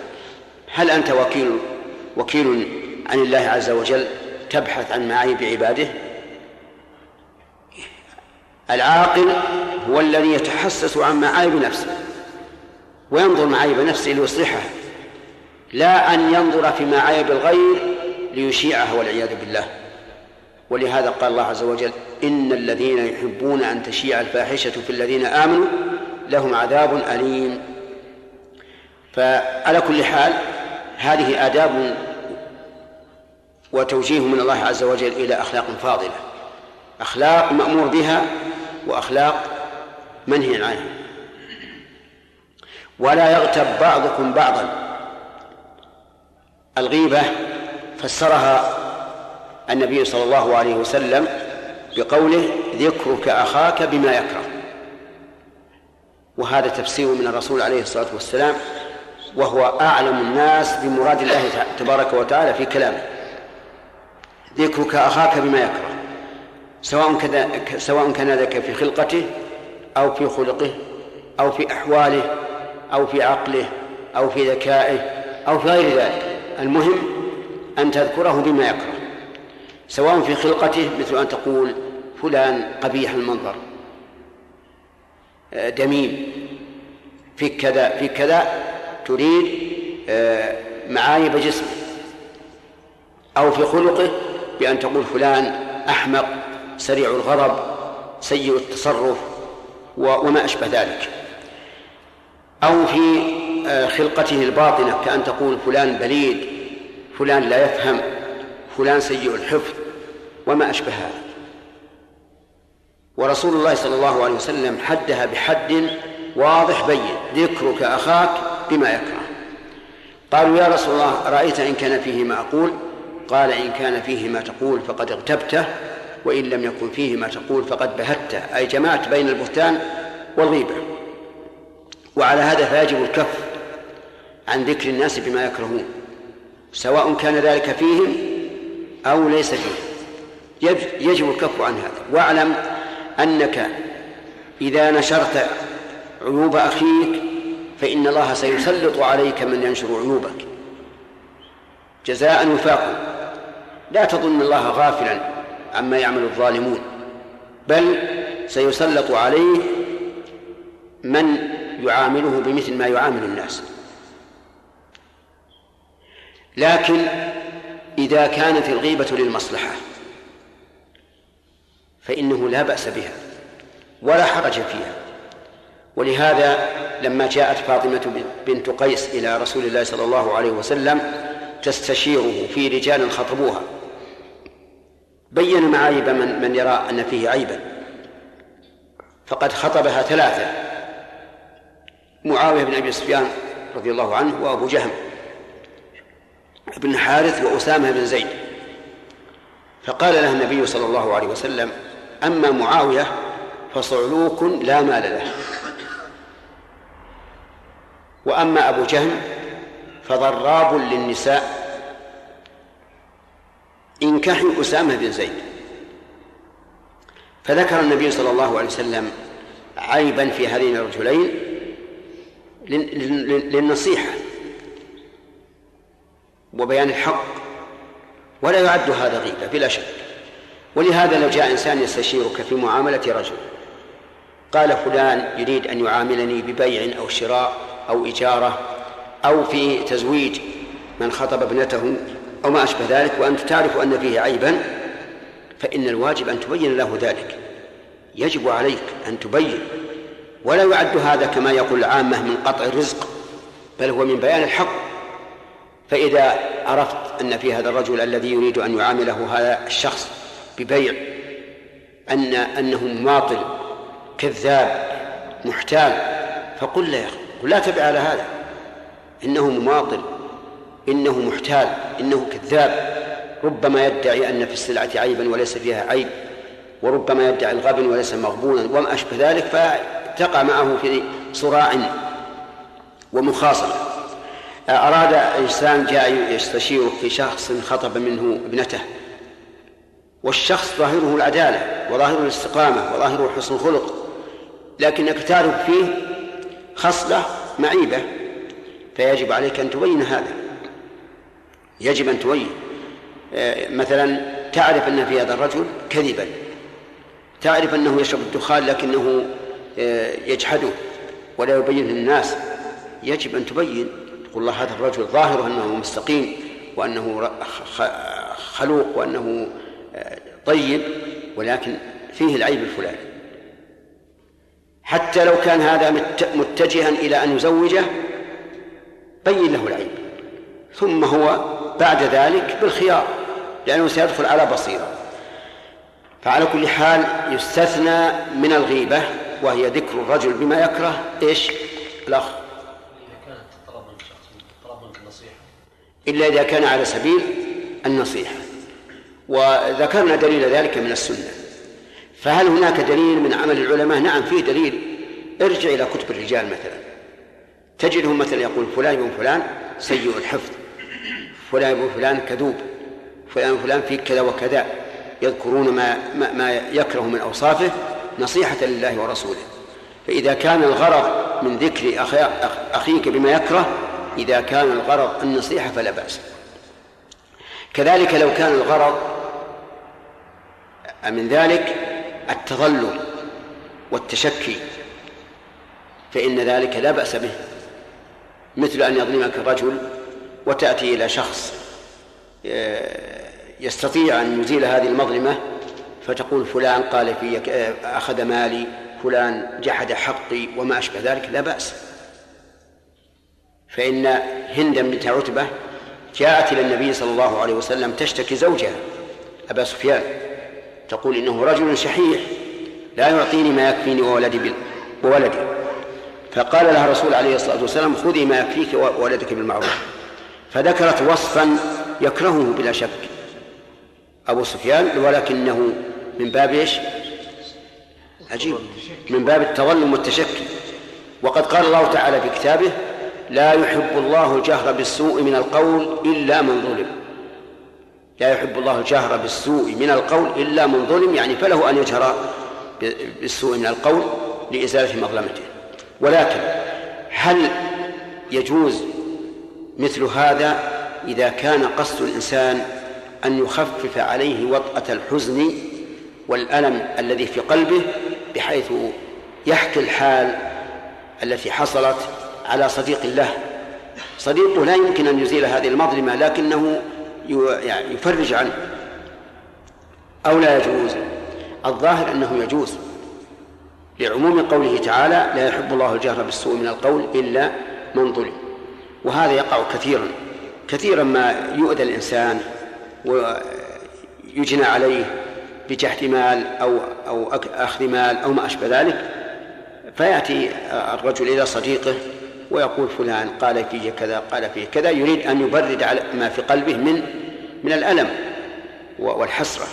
هل أنت وكيل وكيل عن الله عز وجل تبحث عن معايب عباده العاقل هو الذي يتحسس عن معايب نفسه وينظر معايب نفسه ليصلحها لا أن ينظر فيما عيب الغير ليشيعه والعياذ بالله. ولهذا قال الله عز وجل إن الذين يحبون أن تشيع الفاحشة في الذين آمنوا لهم عذاب أليم. فعلى كل حال هذه آداب وتوجيه من الله عز وجل إلى أخلاق فاضلة. أخلاق مأمور بها وأخلاق منهي عنها ولا يغتب بعضكم بعضا. الغيبة فسرها النبي صلى الله عليه وسلم بقوله ذكرك أخاك بما يكره. وهذا تفسير من الرسول عليه الصلاة والسلام وهو أعلم الناس بمراد الله تبارك وتعالى في كلامه. ذكرك أخاك بما يكره. سواء كان سواء كان ذلك في خلقته أو في خلقه أو في أحواله أو في عقله أو في ذكائه أو في غير ذلك. المهم أن تذكره بما يكره سواء في خلقته مثل أن تقول فلان قبيح المنظر آه، دميم في كذا في كذا تريد آه، معايب جسمه أو في خلقه بأن تقول فلان أحمق سريع الغضب سيء التصرف وما أشبه ذلك. أو في آه، خلقته الباطنة كأن تقول فلان بليد فلان لا يفهم فلان سيء الحفظ وما أشبه هذا. ورسول الله صلى الله عليه وسلم حدها بحد واضح بين ذكرك أخاك بما يكره. قالوا يا رسول الله أرأيت إن كان فيه ما أقول قال إن كان فيه ما تقول فقد اغتبته وإن لم يكن فيه ما تقول فقد بهته أي جمعت بين البهتان والغيبة. وعلى هذا فيجب الكف عن ذكر الناس بما يكرهون سواء كان ذلك فيهم أو ليس فيهم. يجب الكف عن هذا. واعلم أنك إذا نشرت عيوب أخيك فإن الله سيسلط عليك من ينشر عيوبك. جزاء وفاقا. لا تظن الله غافلا عما يعمل الظالمون. بل سيسلط عليه من يعامله بمثل ما يعامل الناس. لكن إذا كانت الغيبة للمصلحة فإنه لا بأس بها ولا حرج فيها. ولهذا لما جاءت فاطمة بنت قيس إلى رسول الله صلى الله عليه وسلم تستشيره في رجال خطبوها بين معايب من, من يرى أن فيه عيبا. فقد خطبها ثلاثة معاوية بن أبي سفيان رضي الله عنه وأبو جهم بن حارث وأسامة بن زيد. فقال له النبي صلى الله عليه وسلم أما معاوية فصعلوك لا مال له. وأما أبو جهم فضراب للنساء. انكحوا أسامة بن زيد. فذكر النبي صلى الله عليه وسلم عيبا في هذين الرجلين للنصيحة وبيان الحق ولا يعد هذا غيبة بلا شك. ولهذا لو جاء إنسان يستشيرك في معاملة رجل قال فلان يريد أن يعاملني ببيع أو شراء أو إجارة أو في تزويج من خطب ابنته أو ما أشبه ذلك وأنت تعرف أن فيه عيبا فإن الواجب أن تبين له ذلك. يجب عليك أن تبين. ولا يعد هذا كما يقول العامة من قطع الرزق بل هو من بيان الحق. فإذا عرفت أن في هذا الرجل الذي يريد أن يعامله هذا الشخص ببيع أن أنه مماطل كذاب محتال فقل له يا أخي لا تبع على هذا إنه مماطل إنه محتال إنه كذاب. ربما يدعي أن في السلعة عيبا وليس فيها عيب وربما يدعي الغبن وليس مغبونا وما أشبه ذلك فتقع معه في صراع ومخاصمة. أراد إنسان جاء يستشير في شخص خطب منه ابنته والشخص ظاهره العدالة وظاهره الاستقامة وظاهره حسن الخلق لكنك تعرف فيه خصلة معيبة فيجب عليك أن تبين هذا. يجب أن تبين آه، مثلا تعرف أن في هذا الرجل كذبا. تعرف أنه يشرب الدخان لكنه آه، يجحده ولا يبين للناس. يجب أن تبين تقول الله هذا الرجل ظاهره أنه مستقيم وأنه خلوق وأنه آه، طيب ولكن فيه العيب الفلاني. حتى لو كان هذا متجها إلى أن يزوجه بين له العيب. ثم هو بعد ذلك بالخيار لأنه سيدخل على بصيرة. فعلى كل حال يستثنى من الغيبة وهي ذكر الرجل بما يكره إيش؟ الأخ. إلا إذا كان على سبيل النصيحة. وذكرنا دليل ذلك من السنة. فهل هناك دليل من عمل العلماء؟ نعم فيه دليل. ارجع إلى كتب الرجال مثلا. تجدهم مثلا يقول فلان ابن فلان سيء الحفظ. فلان ابن فلان كذوب فلان فلان فيه كذا وكذا يذكرون ما, ما, ما يكره من أوصافه نصيحة لله ورسوله. فإذا كان الغرض من ذكر أخيك بما يكره إذا كان الغرض النصيحة فلا بأس. كذلك لو كان الغرض من ذلك التظلم والتشكي فإن ذلك لا بأس به. مثل أن يظلمك الرجل وتأتي إلى شخص آه، يستطيع أن يزيل هذه المظلمة فتقول فلان قال في آه، أخذ مالي فلان جحد حقي وما أشبه ذلك لا بأس. فإن هند بنت عتبة جاءت إلى النبي صلى الله عليه وسلم تشتكي زوجها أبا سفيان تقول إنه رجل شحيح لا يعطيني ما يكفيني وولدي وولدي. فقال لها الرسول عليه الصلاة والسلام خذي ما يكفيك وولدك بالمعروف. فذكرت وصفا يكرهه بلا شك. أبو سفيان ولكنه من باب إيش؟ عجيب. من باب التظلم والتشكي. وقد قال الله تعالى في كتابه لا يحب الله الجهر بالسوء من القول إلا من ظلم. لا يحب الله الجهر بالسوء من القول إلا من ظلم يعني فله أن يجهر بالسوء من القول لإزالة مظلمته. ولكن هل يجوز مثل هذا إذا كان قصد الإنسان أن يخفف عليه وطأة الحزن والألم الذي في قلبه بحيث يحكي الحال التي حصلت على صديق له. صديقه لا يمكن أن يزيل هذه المظلمة لكنه يعني يفرج عنه. أو لا يجوز. الظاهر أنه يجوز. لعموم قوله تعالى لا يحب الله الجهر بالسوء من القول إلا من ظلم. وهذا يقع كثيرا كثيرا ما يؤذى الإنسان ويجنى عليه بجحد مال أو أو أخذ مال أو ما أشبه ذلك. فيأتي الرجل إلى صديقه ويقول فلان قال فيه كذا قال فيه كذا يريد أن يبرد على ما في قلبه من من الألم والحسرة.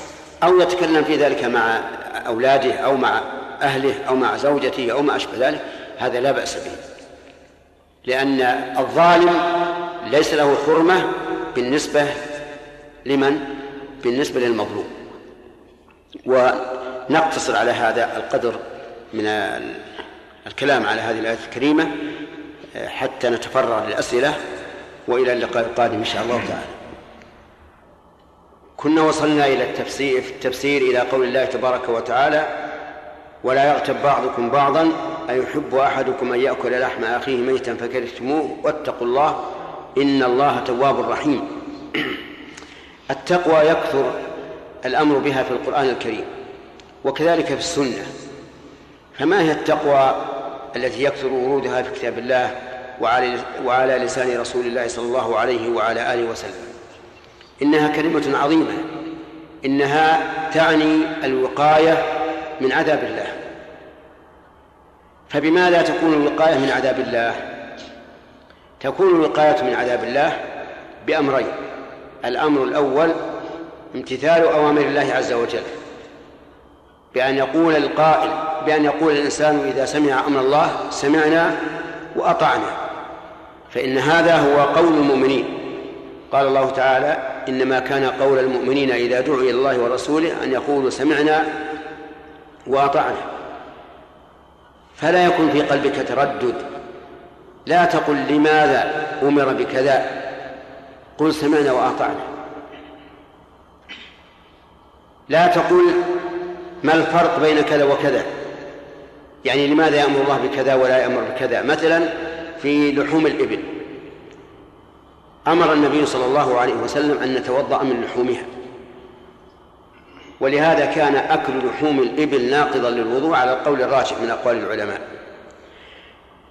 أو يتكلم في ذلك مع أولاده أو مع أهله أو مع زوجته أو ما أشبه ذلك هذا لا بأس به. لأن الظالم ليس له حرمة بالنسبة لمن؟ بالنسبة للمظلوم ونقتصر على هذا القدر من الكلام على هذه الآية الكريمة حتى نتفرغ للأسئلة وإلى اللقاء القادم إن شاء الله تعالى كنا وصلنا إلى التفسير التفسير إلى قول الله تبارك وتعالى ولا يغتب بعضكم بعضا أيحب أحدكم أن يأكل لحم أخيه ميتا فكرهتموه؟ واتقوا الله إن الله تواب رحيم. التقوى يكثر الأمر بها في القرآن الكريم وكذلك في السنة. فما هي التقوى التي يكثر ورودها في كتاب الله وعلى وعلى لسان رسول الله صلى الله عليه وعلى آله وسلم؟ إنها كلمة عظيمة. إنها تعني الوقاية من عذاب الله. فبماذا تكون الوقاية من عذاب الله؟ تكون الوقاية من عذاب الله بأمرين. الأمر الأول امتثال أوامر الله عز وجل. بأن يقول القائل بأن يقول الإنسان إذا سمع أمر الله سمعنا وأطعنا. فإن هذا هو قول المؤمنين. قال الله تعالى إنما كان قول المؤمنين إذا دعوا إلى الله ورسوله أن يقولوا سمعنا وأطعنا. فلا يكن في قلبك تردد. لا تقل لماذا أمر بكذا. قل سمعنا وأطعنا. لا تقل ما الفرق بين كذا وكذا. يعني لماذا يأمر الله بكذا ولا يأمر بكذا؟ مثلا في لحوم الإبل. أمر النبي صلى الله عليه وسلم أن نتوضأ من لحومها. ولهذا كان أكل لحوم الإبل ناقضا للوضوء على القول الراجح من أقوال العلماء.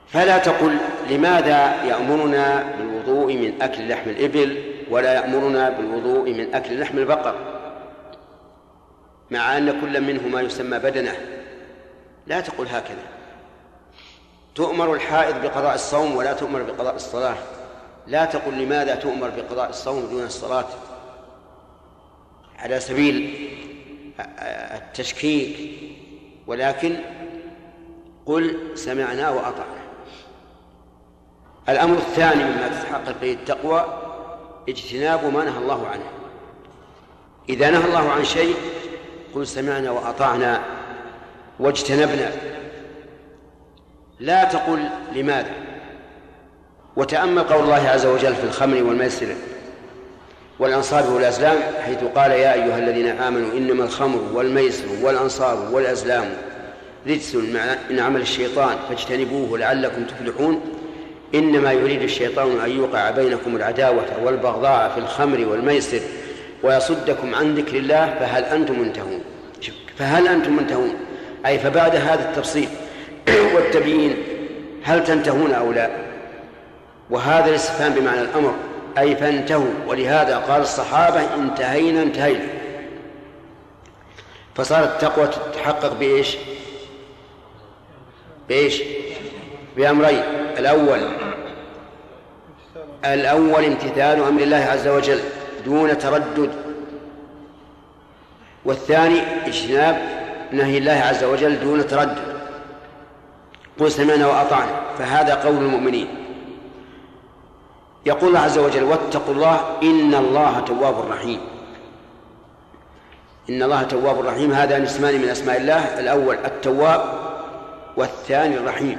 فلا تقل لماذا يأمرنا بالوضوء من أكل لحم الإبل ولا يأمرنا بالوضوء من أكل لحم البقر؟ مع أن كل منهما يسمى بدنه. لا تقل هكذا. تؤمر الحائض بقضاء الصوم ولا تؤمر بقضاء الصلاة. لا تقل لماذا تؤمر بقضاء الصوم دون الصلاة. على سبيل التشكيك ولكن قل سمعنا وأطعنا الأمر الثاني مما تتحقق به التقوى اجتناب ما نهى الله عنه. إذا نهى الله عن شيء قل سمعنا وأطعنا واجتنبنا. لا تقل لماذا؟ وتأمل قول الله عز وجل في الخمر والميسر والأنصاب والأزلام حيث قال يا أيها الذين آمنوا إنما الخمر والميسر والأنصاب والأزلام رجس من عمل الشيطان فاجتنبوه لعلكم تفلحون. إنما يريد الشيطان أن يوقع بينكم العداوة والبغضاء في الخمر والميسر ويصدكم عن ذكر الله فهل أنتم منتهون؟ فهل أنتم منتهون؟ أي فبعد هذا التفصيل والتبيين هل تنتهون أو لا؟ وهذا الاستفهام بمعنى الأمر. أي فانتهوا. ولهذا قال الصحابة انتهينا انتهينا. فصارت التقوى تتحقق بإيش؟ بإيش؟ بأمرين. الأول الأول امتثال أمر الله عز وجل دون تردد. والثاني اجتناب نهي الله عز وجل دون تردد. قل سمعنا وأطعنا. فهذا قول المؤمنين. يقول الله عز وجل واتقوا الله إن الله تواب رحيم. إن الله تواب رحيم. هذا اسمان من أسماء الله. الأول التواب والثاني الرحيم.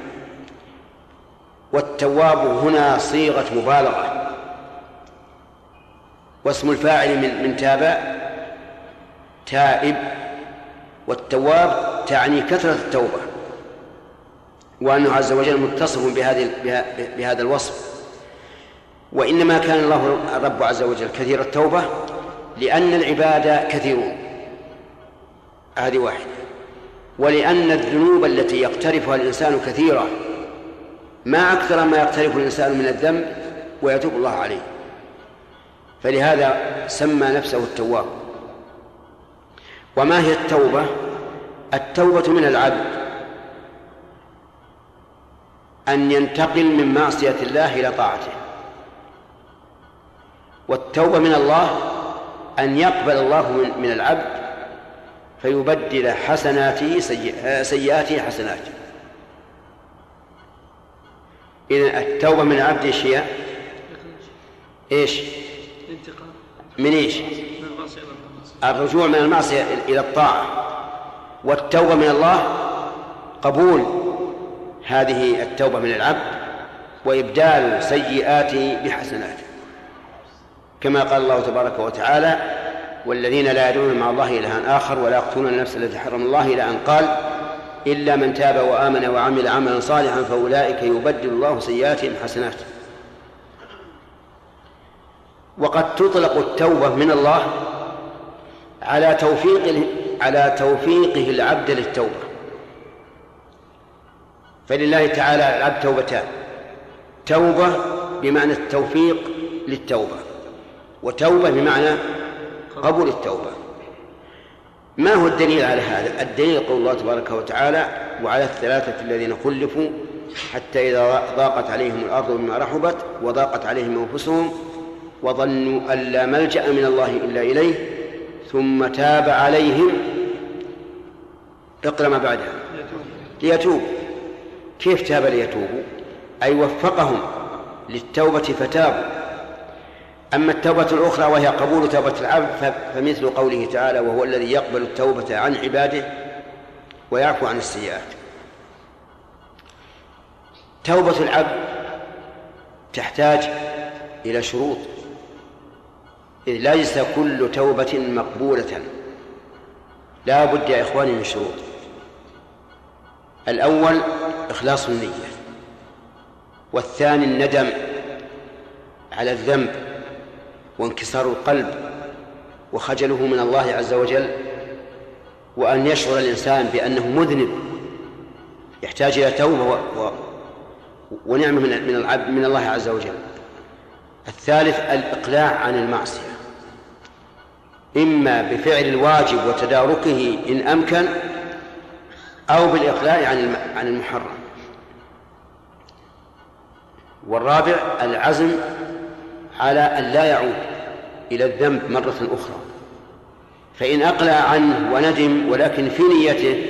والتواب هنا صيغة مبالغة. واسم الفاعل من من تاب تائب. والتواب تعني كثرة التوبة. وأنه عز وجل متصف بهذه بهذا الوصف. وإنما كان الله الرب عز وجل كثير التوبة لأن العباد كثيرون. هذه واحدة. ولأن الذنوب التي يقترفها الإنسان كثيرة. ما أكثر ما يقترف الإنسان من الذنب ويتوب الله عليه. فلهذا سمى نفسه التواب. وما هي التوبة؟ التوبة من العبد. أن ينتقل من معصية الله إلى طاعته. والتوبة من الله أن يقبل الله من العبد فيبدل حسناته سيئاته حسنات إذا التوبة من العبد إيش هي؟ إيش؟ من إيش؟ الرجوع من المعصية إلى الطاعة والتوبة من الله قبول هذه التوبة من العبد وإبدال سيئاته بحسناته كما قال الله تبارك وتعالى والذين لا يدعون مع الله إلها آخر ولا يقتلون النفس التي حرم الله إلى أن قال إلا من تاب وآمن وعمل عملا صالحا فأولئك يبدل الله سيئاتهم حسنات. وقد تطلق التوبة من الله على توفيق على توفيقه العبد للتوبة. فلله تعالى العبد توبتان توبة بمعنى التوفيق للتوبة. وتوبة بمعنى قبول التوبة. ما هو الدليل على هذا؟ الدليل قول الله تبارك وتعالى وعلى الثلاثة الذين خلفوا حتى إذا ضاقت عليهم الأرض بما رحبت وضاقت عليهم أنفسهم وظنوا أن لا ملجأ من الله إلا إليه ثم تاب عليهم. اقرأ ما بعدها. ليتوب. كيف تاب ليتوبوا؟ أي وفقهم للتوبة فتابوا. أما التوبة الأخرى وهي قبول توبة العبد فمثل قوله تعالى وهو الذي يقبل التوبة عن عباده ويعفو عن السيئات. توبة العبد تحتاج إلى شروط. إذ ليس كل توبة مقبولة. لا بد يا إخواني من شروط. الأول إخلاص النية والثاني الندم على الذنب. وانكسار القلب وخجله من الله عز وجل وأن يشعر الإنسان بأنه مذنب يحتاج إلى توبة و... و... ونعمة من من العبد من الله عز وجل. الثالث الإقلاع عن المعصية. إما بفعل الواجب وتداركه إن أمكن أو بالإقلاع عن عن المحرم. والرابع العزم على أن لا يعود إلى الذنب مرة أخرى. فإن أقلع عنه وندم ولكن في نيته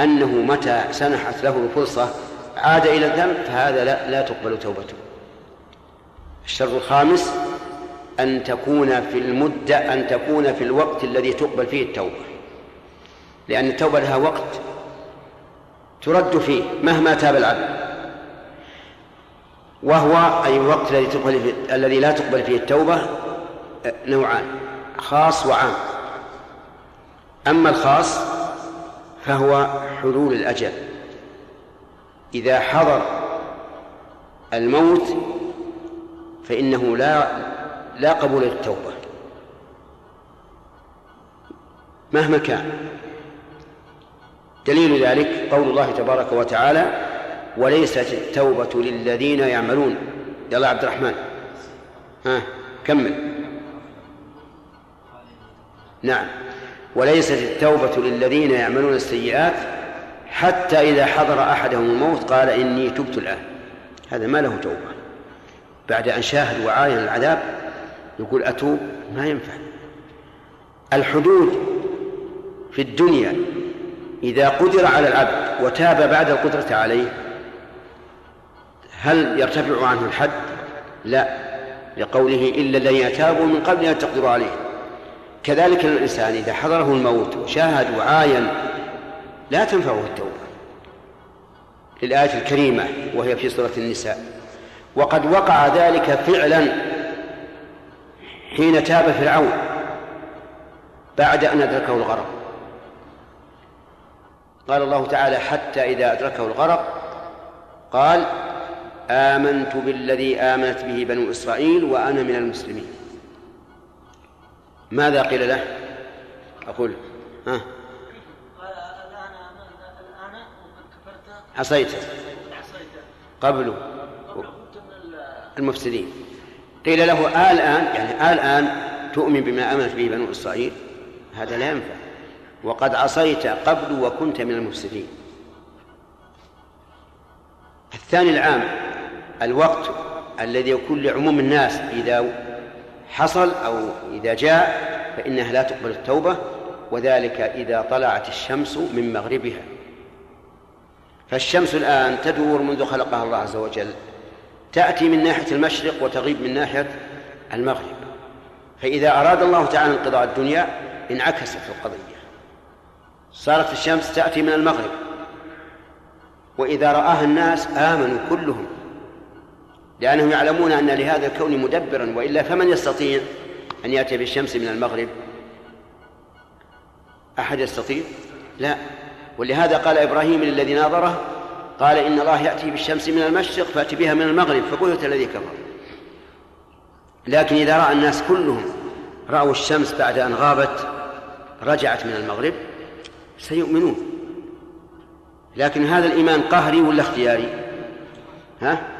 أنه متى سنحت له الفرصة عاد إلى الذنب فهذا لا, لا تقبل توبته. الشرط الخامس أن تكون في المدة أن تكون في الوقت الذي تقبل فيه التوبة. لأن التوبة لها وقت ترد فيه مهما تاب العبد. وهو أي الوقت الذي تقبل فيه الذي لا تقبل فيه التوبة نوعان خاص وعام. أما الخاص فهو حلول الأجل. إذا حضر الموت فإنه لا لا قبول للتوبة مهما كان. دليل ذلك قول الله تبارك وتعالى وليست التوبة للذين يعملون. يلا عبد الرحمن. ها كمل. نعم. وليست التوبة للذين يعملون السيئات حتى إذا حضر أحدهم الموت قال إني تبت الآن. هذا ما له توبة. بعد أن شاهد وعاين العذاب يقول أتوب ما ينفع. الحدود في الدنيا إذا قدر على العبد وتاب بعد القدرة عليه هل يرتفع عنه الحد؟ لا لقوله إلا الذين تابوا من قبل أن تقدروا عليه. كذلك الإنسان إذا حضره الموت وشاهد وعاين لا تنفعه التوبة. للآية الكريمة وهي في سورة النساء. وقد وقع ذلك فعلا حين تاب فرعون بعد أن أدركه الغرق. قال الله تعالى حتى إذا أدركه الغرق قال آمنت بالذي آمنت به بنو إسرائيل وأنا من المسلمين. ماذا قيل له؟ أقول ها؟ عصيت. قبل. المفسدين. قيل له آه الآن يعني آه الآن تؤمن بما آمنت به بنو إسرائيل؟ هذا لا ينفع. وقد عصيت قبل وكنت من المفسدين. الثاني العام. الوقت الذي يكون لعموم الناس إذا حصل أو إذا جاء فإنها لا تقبل التوبة وذلك إذا طلعت الشمس من مغربها. فالشمس الآن تدور منذ خلقها الله عز وجل تأتي من ناحية المشرق وتغيب من ناحية المغرب. فإذا أراد الله تعالى انقضاء الدنيا انعكست القضية. صارت الشمس تأتي من المغرب. وإذا رآها الناس آمنوا كلهم. لأنهم يعلمون أن لهذا الكون مدبرا وإلا فمن يستطيع أن يأتي بالشمس من المغرب؟ أحد يستطيع؟ لا. ولهذا قال إبراهيم للذي ناظره قال إن الله يأتي بالشمس من المشرق فأتي بها من المغرب فبهت الذي كفر. لكن إذا رأى الناس كلهم رأوا الشمس بعد أن غابت رجعت من المغرب سيؤمنون. لكن هذا الإيمان قهري ولا اختياري؟ ها؟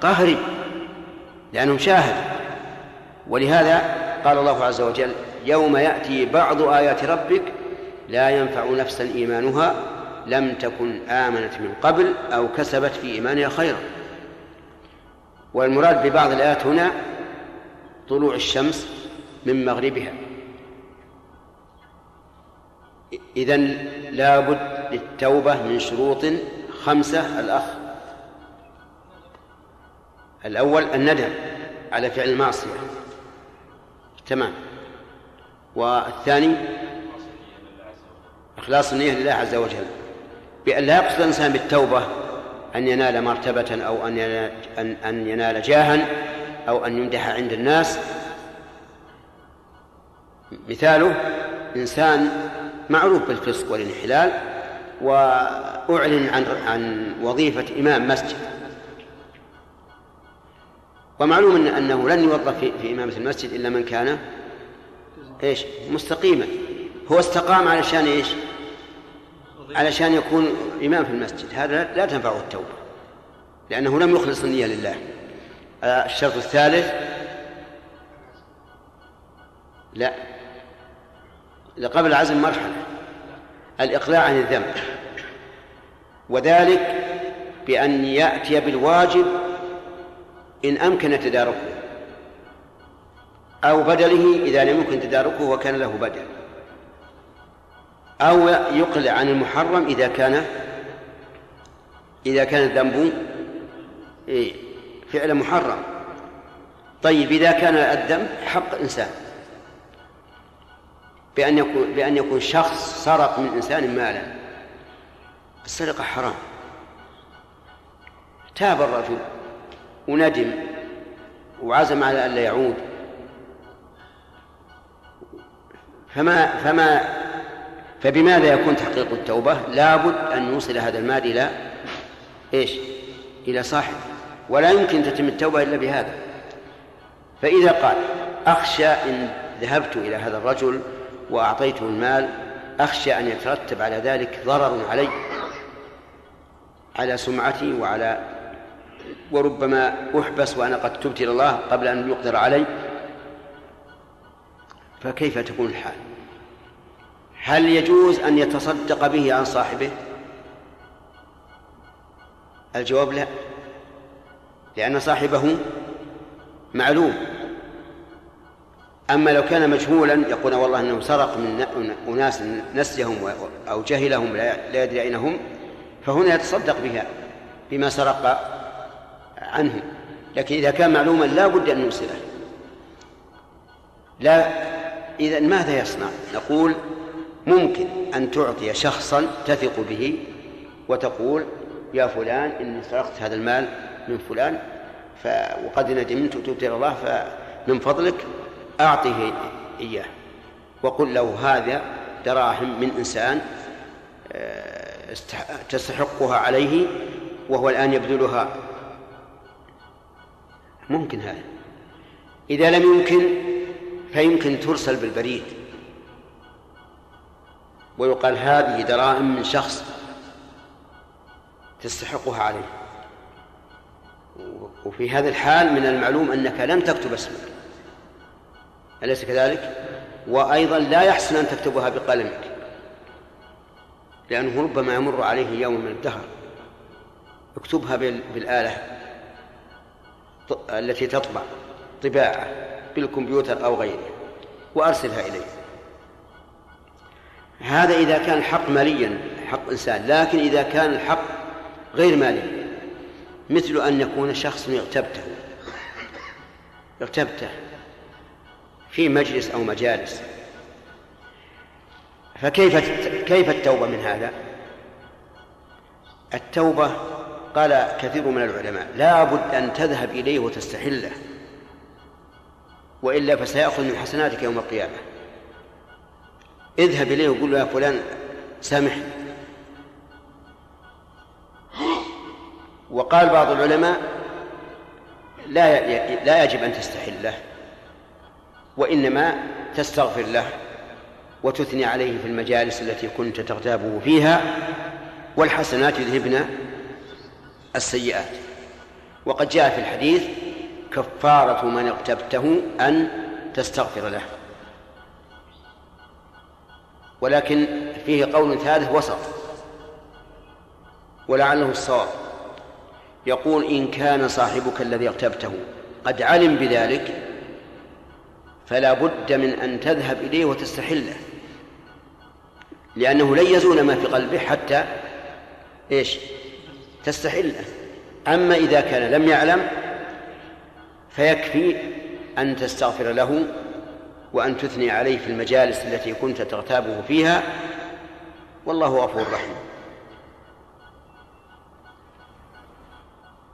قهري. لأنه شاهد. ولهذا قال الله عز وجل يوم يأتي بعض آيات ربك لا ينفع نفسا إيمانها لم تكن آمنت من قبل أو كسبت في إيمانها خيرا. والمراد ببعض الآيات هنا طلوع الشمس من مغربها. إذن لابد للتوبة من شروط خمسة الأخ. الأول الندم على فعل المعصية. تمام. والثاني إخلاص النية لله عز وجل. بأن لا يقصد الإنسان بالتوبة أن ينال مرتبة أو أن أن, أن ينال جاها أو أن يمدح عند الناس. مثاله إنسان معروف بالفسق والانحلال وأعلن عن عن وظيفة إمام مسجد. ومعلوم إن أنه لن يوظف في, إمامة المسجد إلا من كان إيش؟ مستقيما. هو استقام علشان إيش؟ علشان يكون إمام في المسجد. هذا لا تنفعه التوبة لأنه لم يخلص النية لله. آه، الشرط الثالث لا قبل العزم مرحلة الإقلاع عن الذنب. وذلك بأن يأتي بالواجب إن أمكن تداركه أو بدله إذا لم يمكن تداركه وكان له بدل أو يقلع عن المحرم إذا كان إذا كان الذنب إيه، فعل محرم. طيب إذا كان الذنب حق إنسان بأن يكون بأن يكون شخص سرق من إنسان مالا السرقة حرام. تاب الرجل. وندم وعزم على ألا يعود فما فما فبماذا يكون تحقيق التوبة؟ لابد أن يوصل هذا المال إلى إيش؟ إلى صاحبه ولا يمكن تتم التوبة إلا بهذا فإذا قال أخشى إن ذهبت إلى هذا الرجل وأعطيته المال أخشى أن يترتب على ذلك ضرر علي على سمعتي وعلى وربما أحبس وأنا قد تبت إلى الله قبل أن يقدر علي. فكيف تكون الحال؟ هل يجوز أن يتصدق به عن صاحبه؟ الجواب لا لأن صاحبه معلوم. أما لو كان مجهولا يقول والله أنه سرق من أناس نسيهم أو جهلهم لا يدري أين هم فهنا يتصدق بها بما سرق عنهم لكن إذا كان معلوما لا بد أن نوصله لا إذا ماذا يصنع؟ نقول ممكن أن تعطي شخصا تثق به وتقول يا فلان إني سرقت هذا المال من فلان ف... وقد ندمت وتبت إلى الله فمن فضلك أعطه إياه. وقل له هذا دراهم من إنسان آه، تستحقها عليه وهو الآن يبذلها ممكن هذا. إذا لم يمكن فيمكن ترسل بالبريد. ويقال هذه دراهم من شخص تستحقها عليه. وفي هذا الحال من المعلوم أنك لم تكتب اسمك. أليس كذلك؟ وأيضا لا يحسن أن تكتبها بقلمك. لأنه ربما يمر عليه يوم من الدهر. اكتبها بالآلة. التي تطبع طباعة بالكمبيوتر أو غيره وأرسلها إليه هذا إذا كان الحق ماليا حق إنسان لكن إذا كان الحق غير مالي مثل أن يكون شخص اغتبته اغتبته في مجلس أو مجالس فكيف كيف التوبة من هذا؟ التوبة قال كثير من العلماء لا بد أن تذهب إليه وتستحله. وإلا فسيأخذ من حسناتك يوم القيامة. اذهب إليه وقل له يا فلان سامحني. وقال بعض العلماء لا لا يجب أن تستحله وإنما تستغفر له وتثني عليه في المجالس التي كنت تغتابه فيها والحسنات يذهبن السيئات. وقد جاء في الحديث كفارة من اغتبته أن تستغفر له. ولكن فيه قول ثالث وسط. ولعله الصواب. يقول إن كان صاحبك الذي اغتبته قد علم بذلك فلا بد من أن تذهب إليه وتستحله. لأنه لن يزول ما في قلبه حتى إيش؟ تستحله أما إذا كان لم يعلم فيكفي أن تستغفر له وأن تثني عليه في المجالس التي كنت تغتابه فيها. والله غفور رحيم.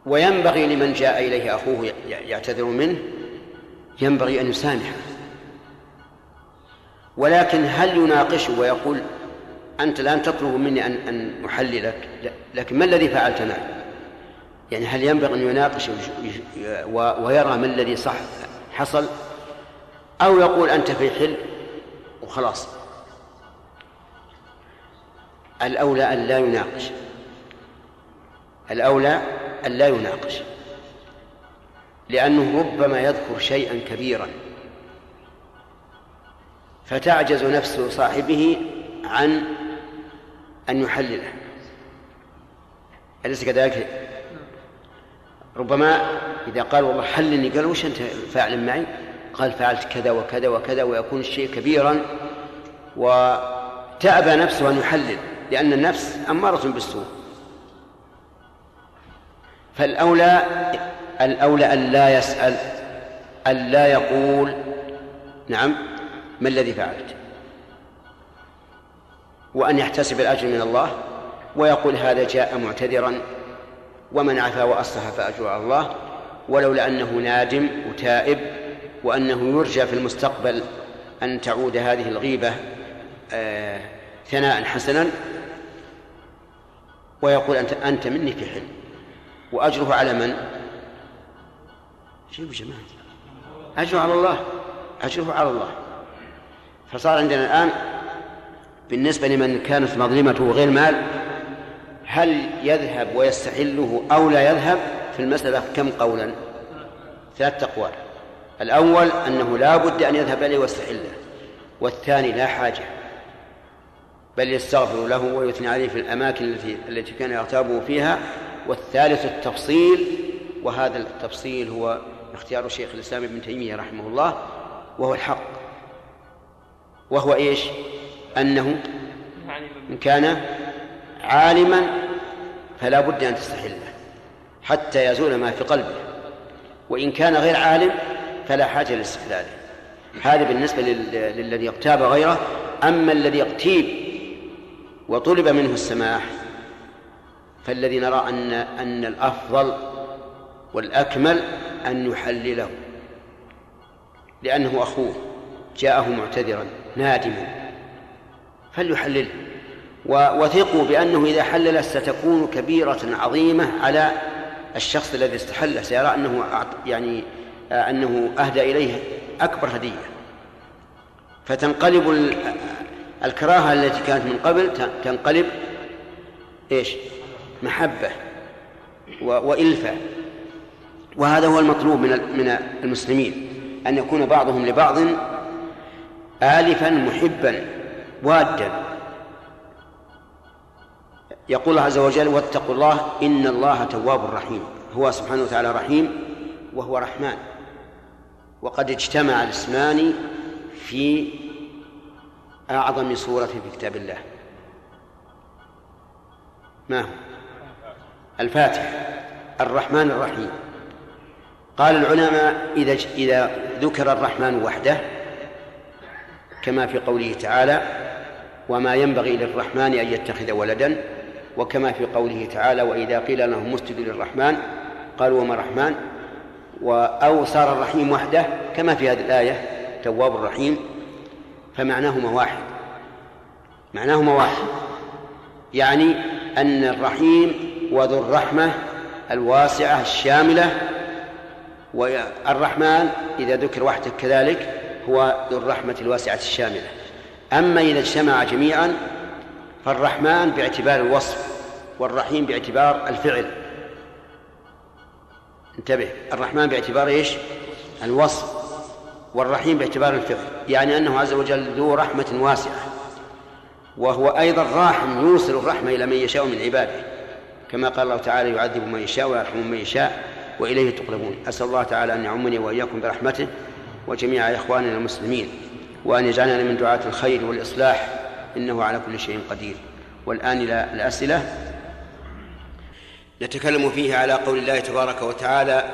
وينبغي لمن جاء إليه أخوه يعتذر منه ينبغي أن يسامحه. ولكن هل يناقشه ويقول أنت الآن تطلب مني أن أن أحللك لكن ما الذي فعلت معي؟ يعني هل ينبغي أن يناقش ويرى ما الذي صح حصل؟ أو يقول أنت في حل وخلاص. الأولى أن لا يناقش. الأولى أن لا يناقش. لأنه ربما يذكر شيئا كبيرا. فتعجز نفس صاحبه عن أن يحلله أليس كذلك؟ ربما إذا قال والله حلني قال وش أنت فاعل معي؟ قال فعلت كذا وكذا وكذا ويكون الشيء كبيرا وتأبى نفسه أن يحلل لأن النفس أمارة بالسوء فالأولى الأولى أن لا يسأل أن لا يقول نعم ما الذي فعلت وأن يحتسب الأجر من الله ويقول هذا جاء معتذرا ومن عفا وأصلح فأجر على الله ولولا أنه نادم وتائب وأنه يرجى في المستقبل أن تعود هذه الغيبة آه ثناء حسنا ويقول أنت أنت مني في حلم وأجره على من؟ شوفوا جماعة؟ أجره على الله أجره على الله. فصار عندنا الآن بالنسبة لمن كانت مظلمته غير مال هل يذهب ويستحله أو لا يذهب؟ في المسألة كم قولا؟ ثلاثة أقوال. الأول أنه لا بد أن يذهب إليه ويستحله والثاني لا حاجة بل يستغفر له ويثني عليه في الأماكن التي التي كان يغتابه فيها. والثالث التفصيل وهذا التفصيل هو اختيار شيخ الإسلام ابن تيمية رحمه الله وهو الحق. وهو إيش؟ أنه إن كان عالما فلا بد أن تستحله حتى يزول ما في قلبه وإن كان غير عالم فلا حاجة لاستحلاله. هذا بالنسبة للذي اغتاب غيره. أما الذي اغتيب وطلب منه السماح فالذي نرى أن أن الأفضل والأكمل أن يحلله لأنه أخوه جاءه معتذرا نادما. فليحلله. وثقوا بأنه إذا حلل ستكون كبيرة عظيمة على الشخص الذي استحل. سيرى أنه يعني أنه أهدى إليه أكبر هدية. فتنقلب الكراهة التي كانت من قبل تنقلب إيش؟ محبة وإلفة. وهذا هو المطلوب من من المسلمين أن يكون بعضهم لبعض آلفا محبا. وادا. يقول الله عز وجل واتقوا الله إن الله تواب رحيم. هو سبحانه وتعالى رحيم وهو رحمن. وقد اجتمع الاسمان في أعظم سورة في كتاب الله. ما هو؟ الفاتحة الرحمن الرحيم. قال العلماء إذا إذا ذكر الرحمن وحده كما في قوله تعالى وما ينبغي للرحمن أن يتخذ ولدا. وكما في قوله تعالى وإذا قيل لهم اسجدوا للرحمن قالوا وما الرحمن؟ أو صار الرحيم وحده كما في هذه الآية تواب الرحيم. فمعناهما واحد. معناهما واحد. يعني أن الرحيم وذو الرحمة الواسعة الشاملة والرحمن إذا ذكر وحده كذلك هو ذو الرحمة الواسعة الشاملة. أما إذا اجتمع جميعا فالرحمن باعتبار الوصف والرحيم باعتبار الفعل. انتبه الرحمن باعتبار إيش؟ الوصف والرحيم باعتبار الفعل. يعني أنه عز وجل ذو رحمة واسعة وهو أيضا راحم يوصل الرحمة إلى من يشاء من عباده. كما قال الله تعالى يعذب من يشاء ويرحم من يشاء وإليه تقلبون. أسأل الله تعالى أن يعمني وإياكم برحمته وجميع إخواننا المسلمين. وأن يجعلنا من دعاة الخير والإصلاح إنه على كل شيء قدير. والآن إلى الأسئلة. نتكلم فيه على قول الله تبارك وتعالى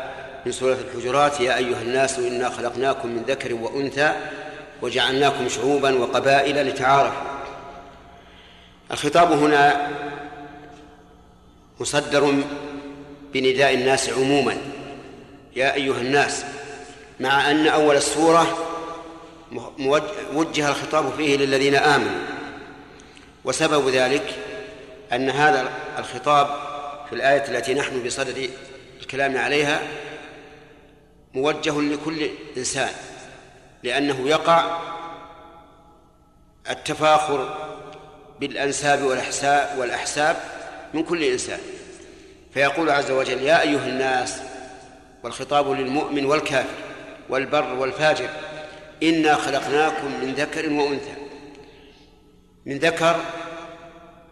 في سورة الحجرات يا أيها الناس إنا خلقناكم من ذكر وأنثى وجعلناكم شعوبا وقبائل لتعارفوا. الخطاب هنا مصدر بنداء الناس عموما. يا أيها الناس مع أن أول السورة وجه الخطاب فيه للذين آمنوا. وسبب ذلك أن هذا الخطاب في الآية التي نحن بصدد الكلام عليها موجه لكل إنسان لأنه يقع التفاخر بالأنساب والأحساب والأحساب من كل إنسان. فيقول عز وجل يا أيها الناس والخطاب للمؤمن والكافر والبر والفاجر إنا خلقناكم من ذكر وأنثى. من ذكر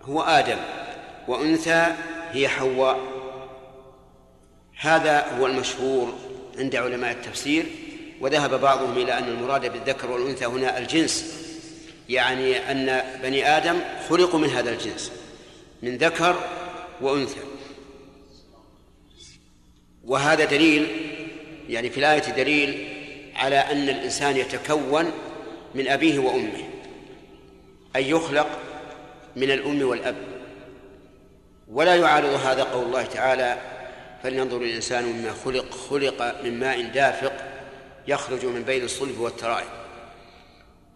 هو آدم وأنثى هي حواء. هذا هو المشهور عند علماء التفسير وذهب بعضهم إلى أن المراد بالذكر والأنثى هنا الجنس. يعني أن بني آدم خلقوا من هذا الجنس من ذكر وأنثى. وهذا دليل يعني في الآية دليل على أن الإنسان يتكون من أبيه وأمه أي يخلق من الأم والأب. ولا يعارض هذا قول الله تعالى فلينظر الإنسان مما خلق خلق من ماء دافق يخرج من بين الصلب والترائب.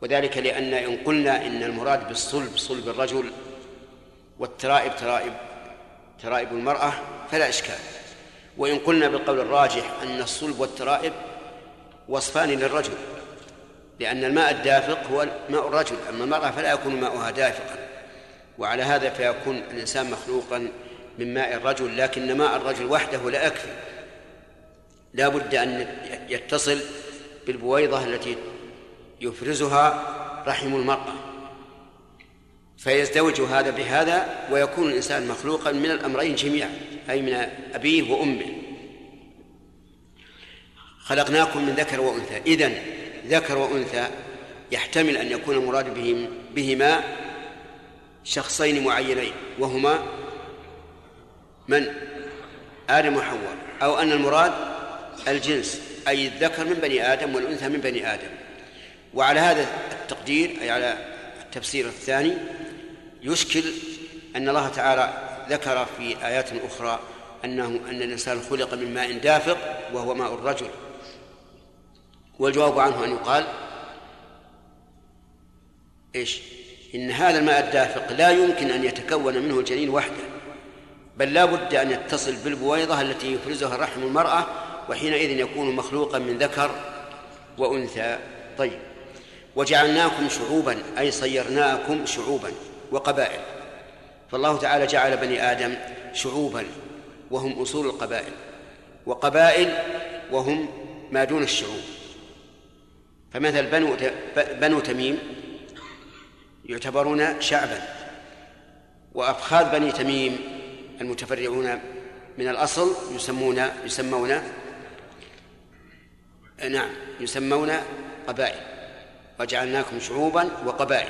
وذلك لأن إن قلنا إن المراد بالصلب صلب الرجل والترائب ترائب ترائب المرأة فلا إشكال. وإن قلنا بالقول الراجح أن الصلب والترائب وصفان للرجل لأن الماء الدافق هو ماء الرجل أما المرأة فلا يكون ماؤها دافقا وعلى هذا فيكون الإنسان مخلوقا من ماء الرجل لكن ماء الرجل وحده لا يكفي. لا بد أن يتصل بالبويضة التي يفرزها رحم المرأة. فيزدوج هذا بهذا ويكون الإنسان مخلوقا من الأمرين جميعا أي من أبيه وأمه. خلقناكم من ذكر وأنثى. إذن ذكر وأنثى يحتمل أن يكون المراد بهم بهما شخصين معينين وهما من؟ آدم وحواء. أو أن المراد الجنس أي الذكر من بني آدم والأنثى من بني آدم. وعلى هذا التقدير أي على التفسير الثاني يشكل أن الله تعالى ذكر في آيات أخرى أنه أن الإنسان خلق من ماء دافق وهو ماء الرجل. والجواب عنه أن يقال إيش؟ إن هذا الماء الدافق لا يمكن أن يتكون منه الجنين وحده بل لا بد أن يتصل بالبويضة التي يفرزها رحم المرأة وحينئذ يكون مخلوقا من ذكر وأنثى. طيب وجعلناكم شعوبا أي صيرناكم شعوبا وقبائل. فالله تعالى جعل بني آدم شعوبا وهم أصول القبائل وقبائل وهم ما دون الشعوب. فمثل بنو بنو تميم يعتبرون شعبا وأفخاذ بني تميم المتفرعون من الأصل يسمون يسمون نعم يسمون قبائل وجعلناكم شعوبا وقبائل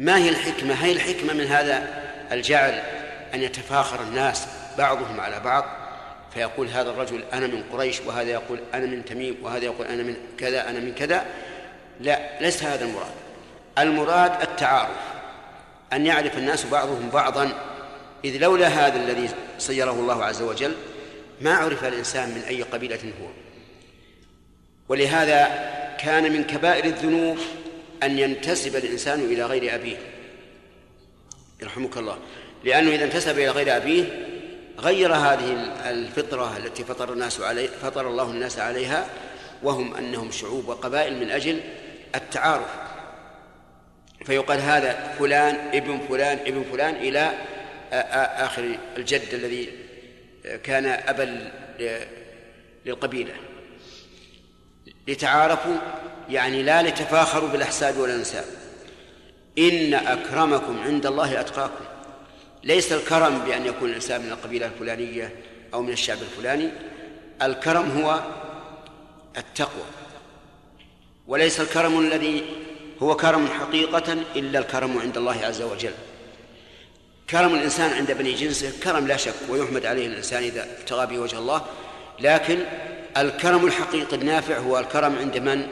ما هي الحكمة؟ هي الحكمة من هذا الجعل أن يتفاخر الناس بعضهم على بعض فيقول هذا الرجل أنا من قريش وهذا يقول أنا من تميم وهذا يقول أنا من كذا أنا من كذا. لا ليس هذا المراد. المراد التعارف أن يعرف الناس بعضهم بعضا. إذ لولا هذا الذي صيره الله عز وجل ما عرف الإنسان من أي قبيلة هو. ولهذا كان من كبائر الذنوب أن ينتسب الإنسان إلى غير أبيه. يرحمك الله. لأنه إذا انتسب إلى غير أبيه غير هذه الفطرة التي فطر الناس عليه فطر الله الناس عليها وهم أنهم شعوب وقبائل من أجل التعارف. فيقال هذا فلان ابن فلان ابن فلان إلى آخر الجد الذي كان أبا للقبيلة. لتعارفوا يعني لا لتفاخروا بالأحساب والأنساب. إن أكرمكم عند الله أتقاكم. ليس الكرم بأن يكون الإنسان من القبيلة الفلانية أو من الشعب الفلاني. الكرم هو التقوى وليس الكرم الذي هو كرم حقيقة إلا الكرم عند الله عز وجل. كرم الإنسان عند بني جنسه كرم لا شك ويحمد عليه الإنسان إذا ابتغى به وجه الله. لكن الكرم الحقيقي النافع هو الكرم عند من؟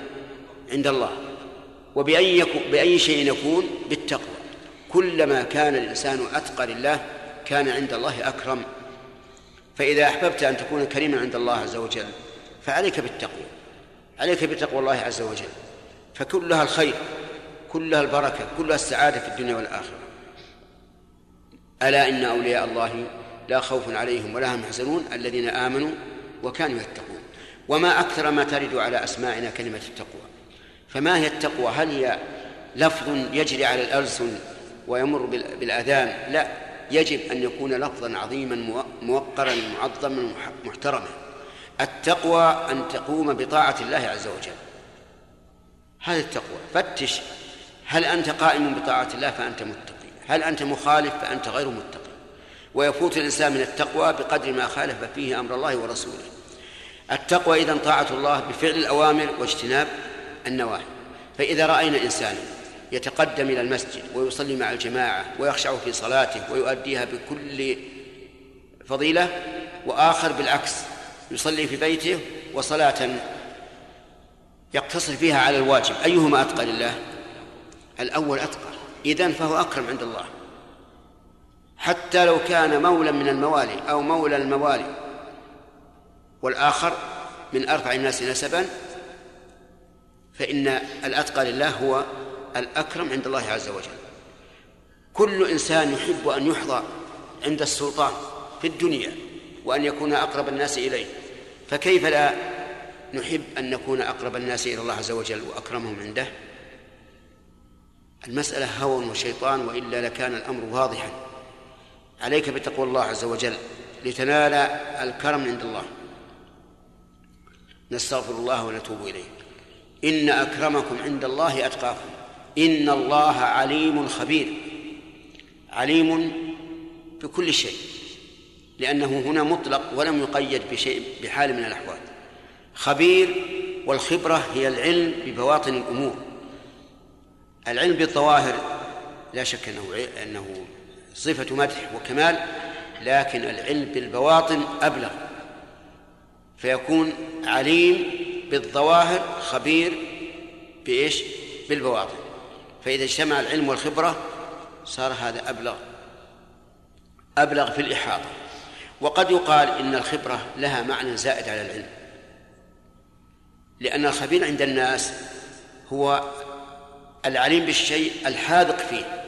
عند الله. وبأي يكون بأي شيء يكون؟ بالتقوى. كلما كان الإنسان أتقى لله كان عند الله أكرم. فإذا أحببت أن تكون كريما عند الله عز وجل فعليك بالتقوى عليك بتقوى الله عز وجل. فكلها الخير كلها البركة كلها السعادة في الدنيا والآخرة. ألا إن أولياء الله لا خوف عليهم ولا هم يحزنون الذين آمنوا وكانوا يتقون. وما أكثر ما ترد على أسماعنا كلمة التقوى. فما هي التقوى؟ هل هي لفظ يجري على الألسن ويمر بالآذان. لا يجب أن يكون لفظا عظيما موقرا معظما محترما. التقوى أن تقوم بطاعة الله عز وجل. هذه التقوى. فتش هل أنت قائم بطاعة الله فأنت متقي. هل أنت مخالف فأنت غير متقي. ويفوت الإنسان من التقوى بقدر ما خالف فيه أمر الله ورسوله. التقوى إذا طاعة الله بفعل الأوامر واجتناب النواهي. فإذا رأينا إنسانا يتقدم إلى المسجد ويصلي مع الجماعة ويخشع في صلاته ويؤديها بكل فضيلة وآخر بالعكس يصلي في بيته وصلاة يقتصر فيها على الواجب. أيهما أتقى لله؟ الأول أتقى إذن فهو أكرم عند الله. حتى لو كان مولا من الموالي أو مولى الموالي والآخر من أرفع الناس نسبا فإن الأتقى لله هو الأكرم عند الله عز وجل. كل إنسان يحب أن يحظى عند السلطان في الدنيا وأن يكون أقرب الناس إليه. فكيف لا نحب أن نكون أقرب الناس إلى الله عز وجل وأكرمهم عنده؟ المسألة هوى وشيطان وإلا لكان الأمر واضحا. عليك بتقوى الله عز وجل لتنال الكرم عند الله. نستغفر الله ونتوب إليه. إن أكرمكم عند الله أتقاكم. إن الله عليم خبير. عليم بكل شيء لأنه هنا مطلق ولم يقيد بشيء بحال من الأحوال. خبير والخبرة هي العلم ببواطن الأمور. العلم بالظواهر لا شك أنه أنه صفة مدح وكمال لكن العلم بالبواطن أبلغ. فيكون عليم بالظواهر خبير بإيش؟ بالبواطن. فإذا اجتمع العلم والخبرة صار هذا أبلغ أبلغ في الإحاطة. وقد يقال إن الخبرة لها معنى زائد على العلم. لأن الخبير عند الناس هو العليم بالشيء الحاذق فيه.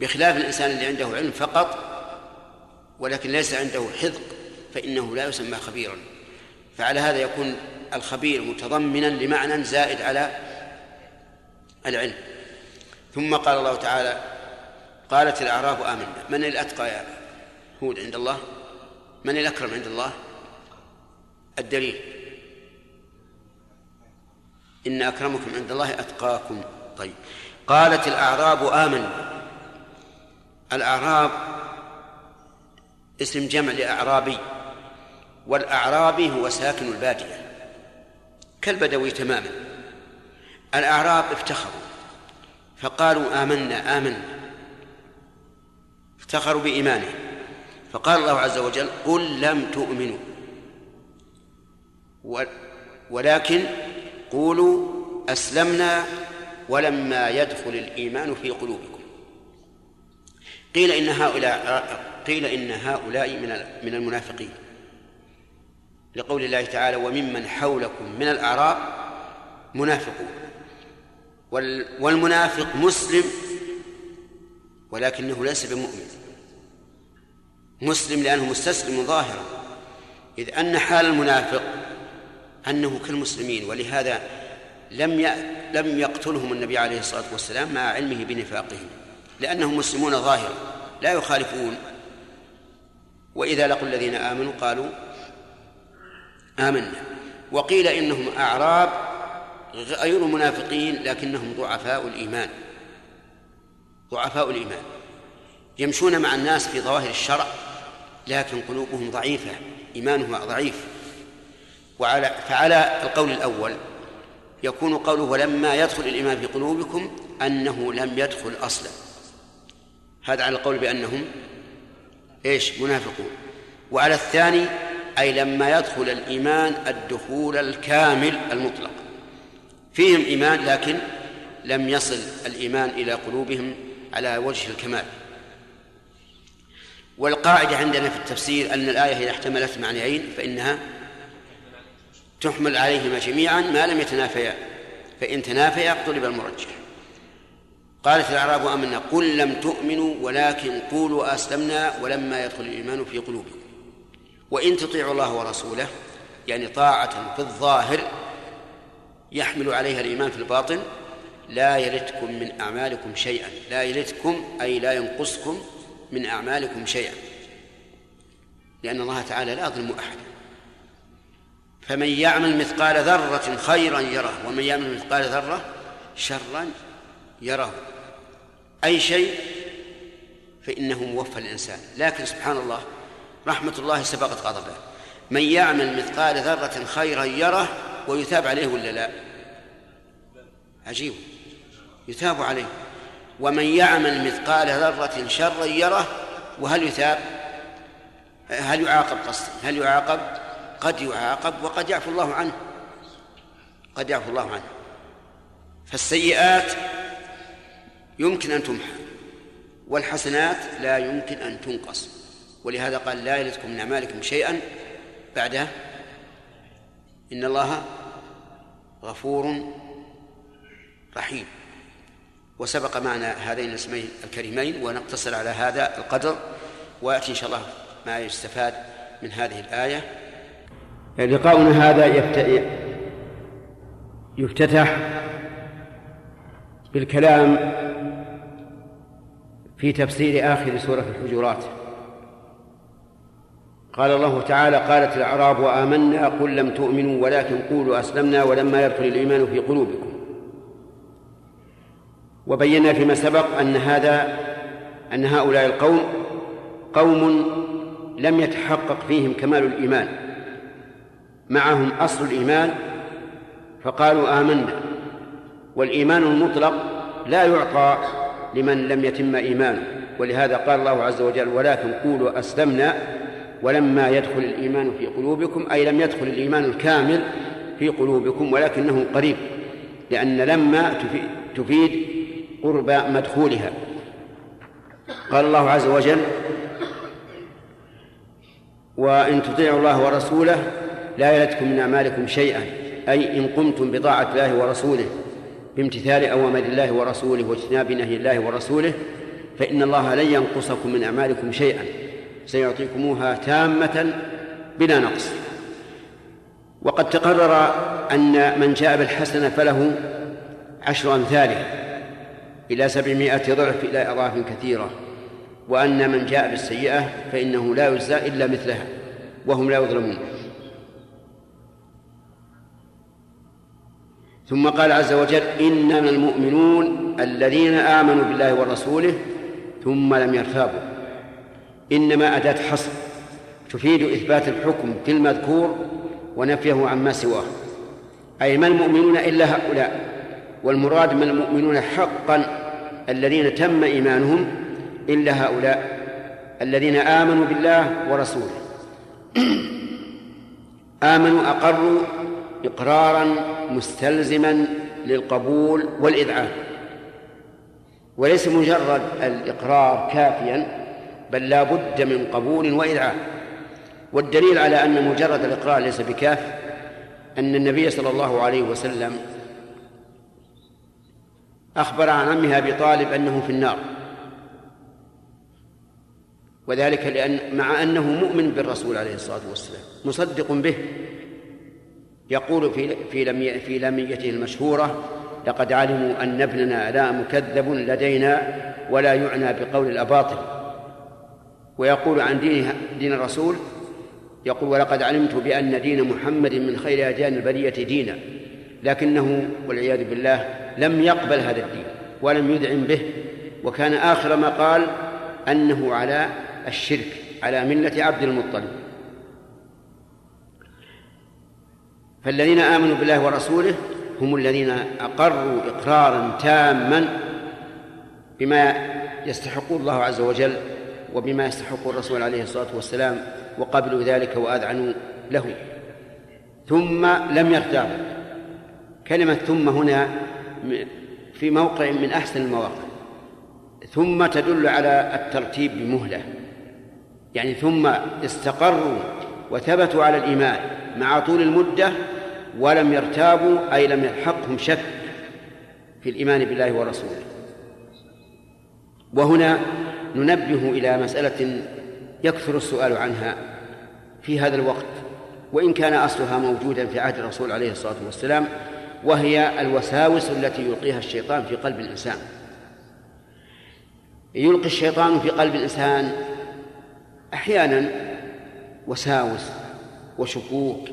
بخلاف الإنسان اللي عنده علم فقط ولكن ليس عنده حذق فإنه لا يسمى خبيرا. فعلى هذا يكون الخبير متضمنا لمعنى زائد على العلم. ثم قال الله تعالى قالت الأعراب آمنا. من الأتقى يا هود عند الله؟ من الأكرم عند الله؟ الدليل. إن أكرمكم عند الله أتقاكم. طيب. قالت الأعراب آمنا. الأعراب اسم جمع لأعرابي والأعرابي هو ساكن البادية. كالبدوي تماما. الأعراب افتخروا فقالوا آمنا آمنا. افتخروا بإيمانه فقال الله عز وجل قل لم تؤمنوا. ولكن قولوا أسلمنا ولما يدخل الإيمان في قلوبكم. قيل إن هؤلاء قيل إن هؤلاء من من المنافقين. لقول الله تعالى وممن حولكم من الأعراب منافقون. والمنافق مسلم ولكنه ليس بمؤمن. مسلم لأنه مستسلم ظاهرا. إذ أن حال المنافق أنه كالمسلمين ولهذا لم لم يقتلهم النبي عليه الصلاة والسلام مع علمه بنفاقهم لأنهم مسلمون ظاهرا لا يخالفون. وإذا لقوا الذين آمنوا قالوا آمنا. وقيل إنهم أعراب غير منافقين لكنهم ضعفاء الإيمان. ضعفاء الإيمان. يمشون مع الناس في ظواهر الشرع لكن قلوبهم ضعيفة إيمانها ضعيف. وعلى فعلى القول الأول يكون قوله ولما يدخل الإيمان في قلوبكم أنه لم يدخل أصلا. هذا على القول بأنهم إيش؟ منافقون. وعلى الثاني أي لما يدخل الإيمان الدخول الكامل المطلق. فيهم إيمان لكن لم يصل الإيمان إلى قلوبهم على وجه الكمال. والقاعدة عندنا في التفسير أن الآية إذا احتملت معنيين فإنها تحمل عليهما جميعا ما لم يتنافيا فإن تنافيا طلب المرجح. قالت الأعراب آمنا قل لم تؤمنوا ولكن قولوا أسلمنا ولما يدخل الإيمان في قلوبكم. وإن تطيعوا الله ورسوله يعني طاعة في الظاهر يحمل عليها الإيمان في الباطن لا يلتكم من أعمالكم شيئا. لا يلتكم أي لا ينقصكم من أعمالكم شيئا. لأن الله تعالى لا يظلم أحدا فمن يعمل مثقال ذرة خيرا يره ومن يعمل مثقال ذرة شرا يره. أي شيء؟ فإنه موفى الإنسان. لكن سبحان الله رحمة الله سبقت غضبه. من يعمل مثقال ذرة خيرا يره ويثاب عليه ولا لا؟ عجيب. يثاب عليه. ومن يعمل مثقال ذرة شرا يره وهل يثاب؟ هل يعاقب قصدا هل يعاقب؟ قد يعاقب وقد يعفو الله عنه. قد يعفو الله عنه. فالسيئات يمكن أن تمحى والحسنات لا يمكن أن تنقص. ولهذا قال لا يلدكم من أعمالكم شيئا بعده إن الله غفور رحيم. وسبق معنا هذين الاسمين الكريمين ونقتصر على هذا القدر ويأتي إن شاء الله ما يستفاد من هذه الآية. لقاؤنا هذا يفتتح بالكلام في تفسير آخر سورة الحجرات. قال الله تعالى قالت الأعراب وآمنا قل لم تؤمنوا ولكن قولوا أسلمنا ولما يدخل الإيمان في قلوبكم. وبينا فيما سبق أن هذا أن هؤلاء القوم قوم لم يتحقق فيهم كمال الإيمان. معهم أصل الإيمان فقالوا آمنا. والإيمان المطلق لا يعطى لمن لم يتم إيمانه. ولهذا قال الله عز وجل ولكن قولوا أسلمنا ولما يدخل الإيمان في قلوبكم أي لم يدخل الإيمان الكامل في قلوبكم ولكنه قريب لأن لما تفيد قرب مدخولها. قال الله عز وجل وإن تطيعوا الله ورسوله لا يلدكم من أعمالكم شيئا أي إن قمتم بطاعة الله ورسوله بامتثال أوامر الله ورسوله واجتناب نهي الله ورسوله فإن الله لن ينقصكم من أعمالكم شيئا. سيعطيكموها تامة بلا نقص. وقد تقرر أن من جاء بالحسنة فله عشر أمثالها إلى سبعمائة ضعف إلى أضعاف كثيرة وأن من جاء بالسيئة فإنه لا يجزى إلا مثلها وهم لا يظلمون. ثم قال عز وجل إنما المؤمنون الذين آمنوا بالله ورسوله ثم لم يرتابوا. إنما أداة حصر تفيد إثبات الحكم في المذكور ونفيه عما سواه. أي ما المؤمنون إلا هؤلاء والمراد من المؤمنون حقا الذين تم إيمانهم إلا هؤلاء الذين آمنوا بالله ورسوله. آمنوا أقروا إقرارا مستلزما للقبول والإذعان. وليس مجرد الإقرار كافيا بل لا بد من قبول وإذعان والدليل على أن مجرد الإقرار ليس بكاف أن النبي صلى الله عليه وسلم أخبر عن عمه أبي طالب أنه في النار. وذلك لأن مع أنه مؤمن بالرسول عليه الصلاة والسلام مصدق به. يقول في في لم في لميته المشهورة لقد علموا أن ابننا لا مكذب لدينا ولا يعنى بقول الأباطل. ويقول عن دين دين الرسول يقول ولقد علمت بأن دين محمد من خير أديان البرية دينا لكنه والعياذ بالله لم يقبل هذا الدين ولم يذعن به وكان آخر ما قال أنه على الشرك على ملة عبد المطلب. فالذين آمنوا بالله ورسوله هم الذين أقروا إقرارا تاما بما يستحق الله عز وجل وبما يستحق الرسول عليه الصلاة والسلام وقبلوا ذلك وأذعنوا له. ثم لم يرتابوا كلمة ثم هنا في موقع من أحسن المواقع. ثم تدل على الترتيب بمهلة. يعني ثم استقروا وثبتوا على الإيمان مع طول المدة ولم يرتابوا أي لم يلحقهم شك في الإيمان بالله ورسوله. وهنا ننبه إلى مسألة يكثر السؤال عنها في هذا الوقت وإن كان أصلها موجودا في عهد الرسول عليه الصلاة والسلام وهي الوساوس التي يلقيها الشيطان في قلب الإنسان. يلقي الشيطان في قلب الإنسان أحيانا وساوس وشكوك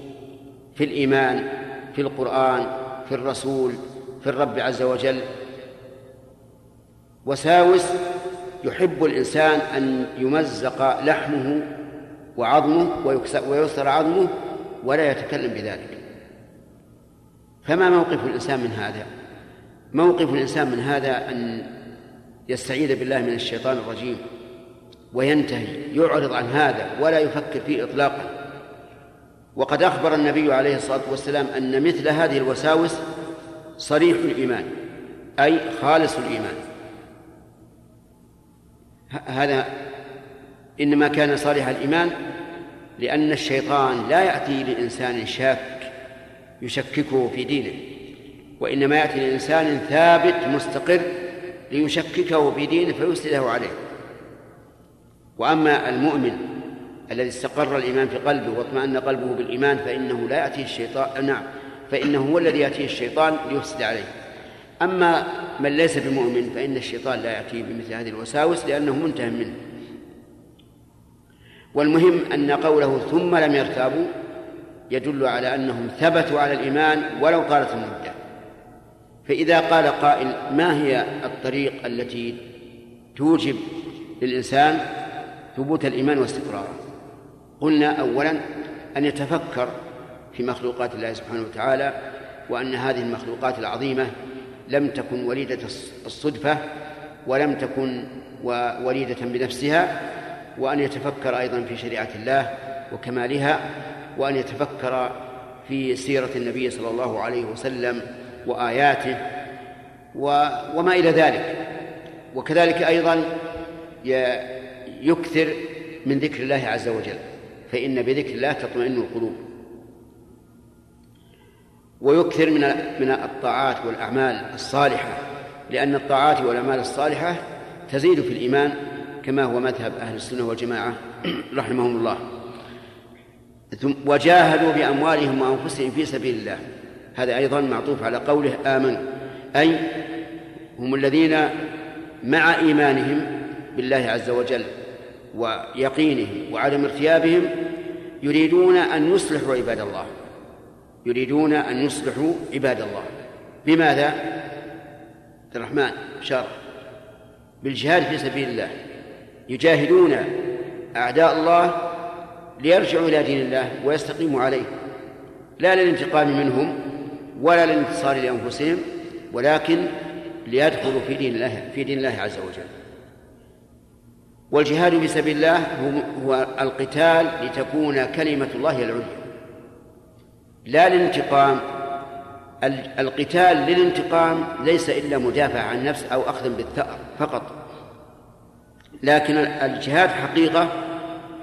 في الإيمان في القرآن في الرسول في الرب عز وجل. وساوس يحب الإنسان أن يمزق لحمه وعظمه ويكسر عظمه ولا يتكلم بذلك. فما موقف الإنسان من هذا؟ موقف الإنسان من هذا أن يستعيذ بالله من الشيطان الرجيم وينتهي يعرض عن هذا ولا يفكر فيه إطلاقا. وقد أخبر النبي عليه الصلاة والسلام أن مثل هذه الوساوس صريح الإيمان أي خالص الإيمان. هذا إنما كان صالح الإيمان لأن الشيطان لا يأتي لإنسان شاك يشككه في دينه وإنما يأتي لإنسان ثابت مستقر ليشككه في دينه فيفسده عليه. وأما المؤمن الذي استقر الإيمان في قلبه واطمأن قلبه بالإيمان فإنه لا يأتيه الشيطان نعم فإنه هو الذي يأتيه الشيطان ليفسد عليه. أما من ليس بمؤمن فإن الشيطان لا يأتيه بمثل هذه الوساوس لأنه منتهى منه. والمهم أن قوله ثم لم يرتابوا يدل على أنهم ثبتوا على الإيمان ولو طالت المدة. فإذا قال قائل ما هي الطريق التي توجب للإنسان ثبوت الإيمان واستقراره؟ قلنا أولا أن يتفكر في مخلوقات الله سبحانه وتعالى وأن هذه المخلوقات العظيمة لم تكن وليدة الصدفة ولم تكن وليدة بنفسها وأن يتفكر أيضا في شريعة الله وكمالها وأن يتفكر في سيرة النبي صلى الله عليه وسلم وآياته وما إلى ذلك. وكذلك أيضا يكثر من ذكر الله عز وجل. فإن بذكر الله تطمئن القلوب. ويكثر من من الطاعات والأعمال الصالحة لأن الطاعات والأعمال الصالحة تزيد في الإيمان كما هو مذهب أهل السنة والجماعة رحمهم الله. وجاهدوا بأموالهم وأنفسهم في سبيل الله. هذا أيضا معطوف على قوله آمنوا أي هم الذين مع إيمانهم بالله عز وجل ويقينهم وعدم ارتيابهم يريدون أن يصلحوا عباد الله. يريدون أن يصلحوا عباد الله. بماذا؟ عبد الرحمن شر بالجهاد في سبيل الله. يجاهدون أعداء الله ليرجعوا إلى دين الله ويستقيموا عليه. لا للانتقام منهم ولا للانتصار لأنفسهم ولكن ليدخلوا في دين الله في دين الله عز وجل. والجهاد في سبيل الله هو القتال لتكون كلمة الله العليا. لا للانتقام القتال للانتقام ليس إلا مدافع عن النفس أو أخذ بالثأر فقط. لكن الجهاد حقيقة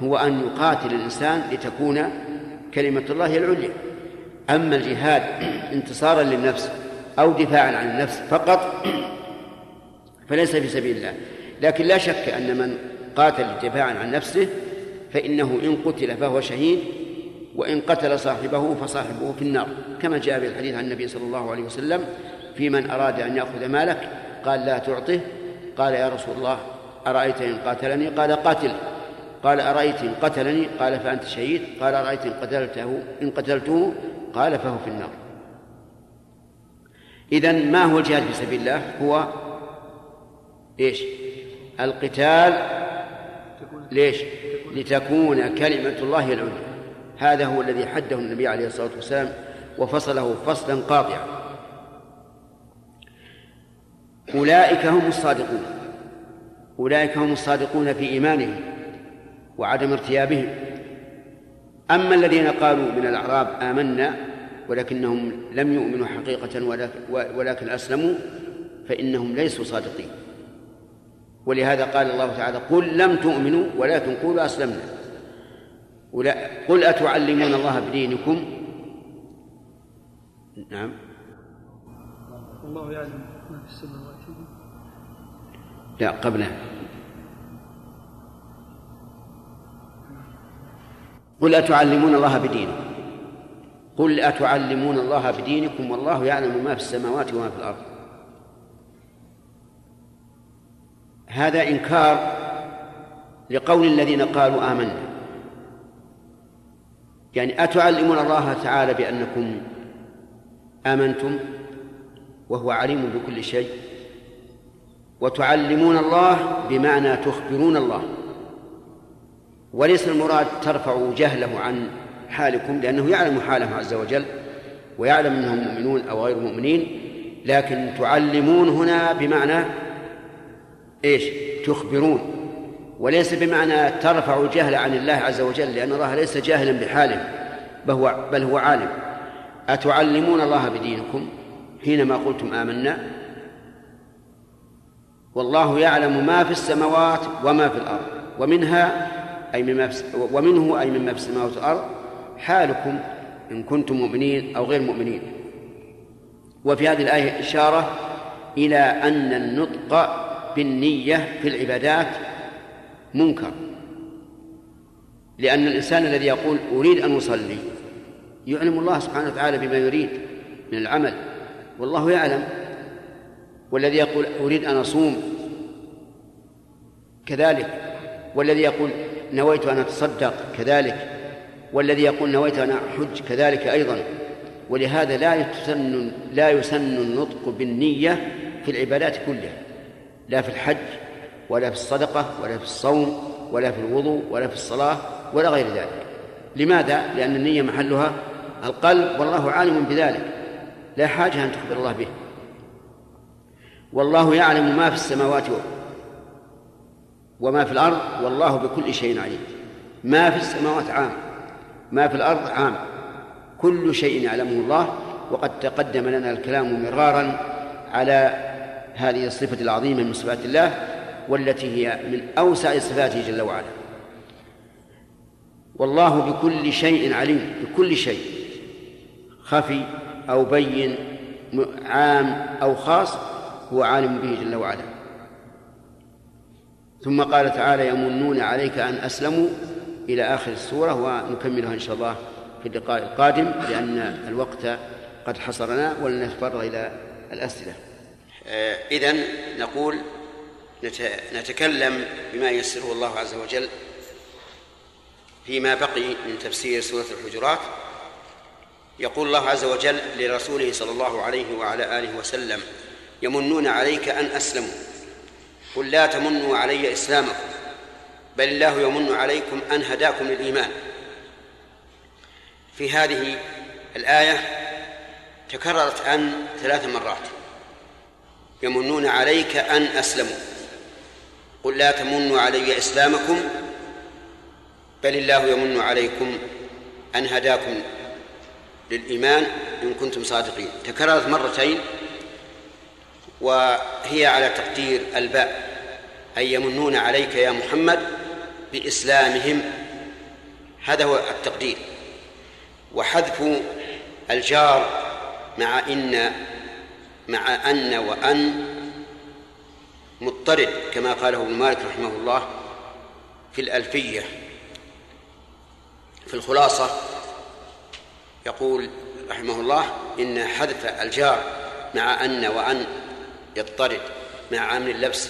هو أن يقاتل الإنسان لتكون كلمة الله العليا. أما الجهاد انتصارا للنفس أو دفاعا عن النفس فقط فليس في سبيل الله. لكن لا شك أن من قاتل دفاعا عن نفسه فإنه إن قتل فهو شهيد وإن قتل صاحبه فصاحبه في النار. كما جاء في الحديث عن النبي صلى الله عليه وسلم في من أراد أن يأخذ مالك قال لا تعطه. قال يا رسول الله أرأيت إن قاتلني؟ قال قاتل. قال أرأيت إن قتلني؟ قال فأنت شهيد. قال أرأيت إن قتلته؟ إن قتلته؟ قال فهو في النار. إذا ما هو الجهاد في سبيل الله؟ هو إيش؟ القتال. ليش؟ لتكون كلمة الله العليا. هذا هو الذي حده النبي عليه الصلاة والسلام وفصله فصلا قاطعا. أولئك هم الصادقون. أولئك هم الصادقون في إيمانهم وعدم ارتيابهم. أما الذين قالوا من الأعراب آمنا ولكنهم لم يؤمنوا حقيقة ولكن أسلموا فإنهم ليسوا صادقين. ولهذا قال الله تعالى قل لم تؤمنوا ولكن قولوا أسلمنا. قل أتعلمون الله بدينكم؟ نعم. الله يعلم ما في السماوات لا قبله. قل أتعلمون الله بدينكم؟ قل أتعلمون الله بدينكم والله يعلم ما في السماوات وما في الأرض. هذا إنكار لقول الذين قالوا آمنا. يعني أتعلمون الله تعالى بأنكم آمنتم وهو عليم بكل شيء وتعلمون الله بمعنى تخبرون الله وليس المراد ترفعوا جهله عن حالكم لأنه يعلم حالهم عز وجل ويعلم أنهم مؤمنون أو غير مؤمنين لكن تعلمون هنا بمعنى إيش؟ تخبرون وليس بمعنى ترفع الجهل عن الله عز وجل لأن الله ليس جاهلا بحاله بل هو, بل هو عالم. أتعلمون الله بدينكم حينما قلتم آمنا؟ والله يعلم ما في السماوات وما في الأرض ومنها أي مما ومنه أي مما في السماوات والأرض. حالكم إن كنتم مؤمنين أو غير مؤمنين. وفي هذه الآية إشارة إلى أن النطق بالنية في العبادات منكر. لأن الإنسان الذي يقول أريد أن أصلي يعلم الله سبحانه وتعالى بما يريد من العمل والله يعلم. والذي يقول أريد أن أصوم كذلك. والذي يقول نويت أن أتصدق كذلك. والذي يقول نويت أن أحج كذلك أيضا. ولهذا لا يسن لا يسن النطق بالنية في العبادات كلها لا في الحج ولا في الصدقة ولا في الصوم ولا في الوضوء ولا في الصلاة ولا غير ذلك. لماذا؟ لأن النية محلها القلب والله عالم بذلك. لا حاجة أن تخبر الله به. والله يعلم ما في السماوات وما في الأرض والله بكل شيء عليم. ما في السماوات عام ما في الأرض عام. كل شيء يعلمه الله وقد تقدم لنا الكلام مرارا على هذه الصفة العظيمة من صفات الله والتي هي من أوسع صفاته جل وعلا. والله بكل شيء عليم بكل شيء خفي أو بين عام أو خاص هو عالم به جل وعلا. ثم قال تعالى يمنون عليك أن أسلموا إلى آخر السورة ونكملها إن شاء الله في اللقاء القادم لأن الوقت قد حصرنا ولنتفرغ إلى الأسئلة. إذن نقول نتكلم بما ييسره الله عز وجل فيما بقي من تفسير سورة الحجرات. يقول الله عز وجل لرسوله صلى الله عليه وعلى آله وسلم يمنون عليك أن أسلموا قل لا تمنوا علي إسلامكم بل الله يمن عليكم أن هداكم للإيمان. في هذه الآية تكررت أن ثلاث مرات يمنون عليك أن أسلموا. قل لا تمنوا علي إسلامكم بل الله يمن عليكم أن هداكم للإيمان إن كنتم صادقين. تكررت مرتين وهي على تقدير الباء أي يمنون عليك يا محمد بإسلامهم. هذا هو التقدير. وحذف الجار مع إن مع أن وأن مضطرد كما قاله ابن مالك رحمه الله في الألفية. في الخلاصة يقول رحمه الله إن حذف الجار مع أن وأن يضطرد مع عامل اللبس.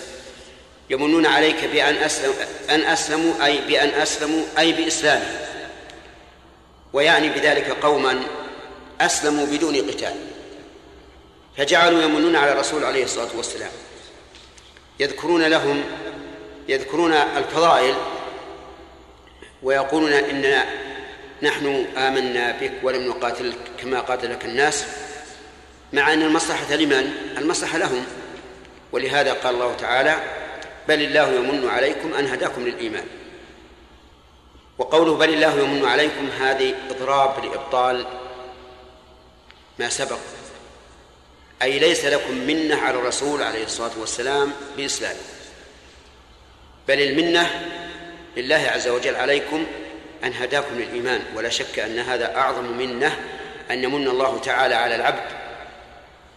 يمنون عليك بأن أسلم أن أسلموا أي بأن أسلموا أي بإسلامهم ويعني بذلك قوما أسلموا بدون قتال. فجعلوا يمنون على الرسول عليه الصلاة والسلام. يذكرون لهم يذكرون الفضائل ويقولون إننا نحن آمنا بك ولم نقاتلك كما قاتلك الناس مع أن المصلحة لمن؟ المصلحة لهم. ولهذا قال الله تعالى بل الله يمن عليكم أن هداكم للإيمان. وقوله بل الله يمن عليكم هذه إضراب لإبطال ما سبق. أي ليس لكم منة على الرسول عليه الصلاة والسلام بإسلامه بل المنة لله عز وجل عليكم أن هداكم للإيمان. ولا شك أن هذا أعظم منة أن يمن الله تعالى على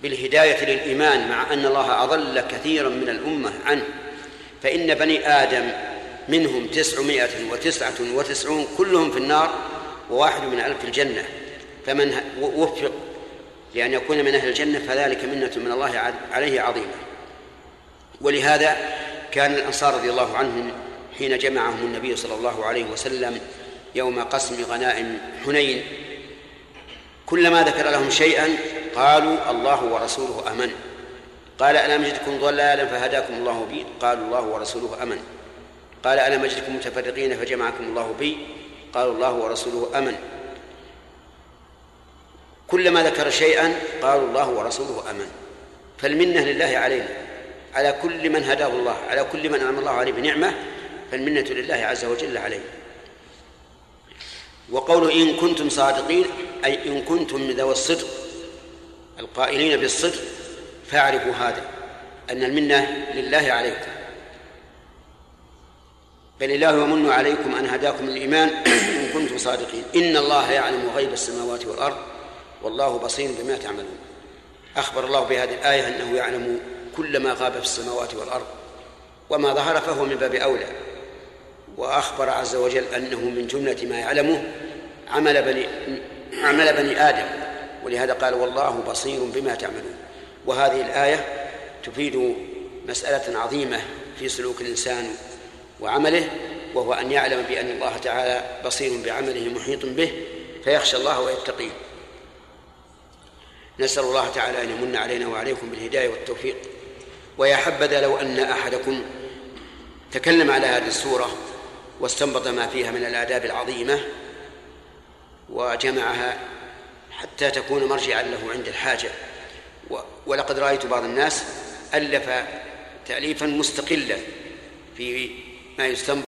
بالهداية للإيمان مع أن الله أضل كثيرا من الأمة عنه. فإن بني آدم منهم تسعمائة وتسعة وتسعون كلهم في النار وواحد من ألف الجنة. فمن وفق لأن يكون من أهل الجنة فذلك منة من الله عليه عظيمة. ولهذا كان الأنصار رضي الله عنهم حين جمعهم النبي صلى الله عليه وسلم يوم قسم غنائم حنين. كلما ذكر لهم شيئا قالوا الله ورسوله أمن. قال ألم يجدكم ضلالا فهداكم الله بي؟ قالوا الله ورسوله أمن. قال ألم يجدكم متفرقين فجمعكم الله بي؟ قالوا الله ورسوله أمن. كلما ذكر شيئا قالوا الله ورسوله أمن فالمنة لله علينا. على كل من هداه الله على كل من أنعم الله عليه بنعمة فالمنة لله عز وجل عليه وقوله إن كنتم صادقين أي إن كنتم من ذوي الصدق القائلين بالصدق فاعرفوا هذا أن المنة لله عليكم. بل الله يمن عليكم أن هداكم الإيمان إن كنتم صادقين. إن الله يعلم غيب السماوات والأرض والله بصير بما تعملون. أخبر الله بهذه الآية أنه يعلم كل ما غاب في السماوات والأرض وما ظهر فهو من باب أولى. وأخبر عز وجل أنه من جملة ما يعلمه عمل بني عمل بني آدم. ولهذا قال والله بصير بما تعملون. وهذه الآية تفيد مسألة عظيمة في سلوك الإنسان وعمله وهو أن يعلم بأن الله تعالى بصير بعمله محيط به فيخشى الله ويتقيه. نسأل الله تعالى أن يمن علينا وعليكم بالهداية والتوفيق. ويا حبذا لو أن أحدكم تكلم على هذه السورة واستنبط ما فيها من الآداب العظيمة وجمعها حتى تكون مرجعا له عند الحاجة. ولقد رأيت بعض الناس ألف تأليفا مستقلا في ما يستنبط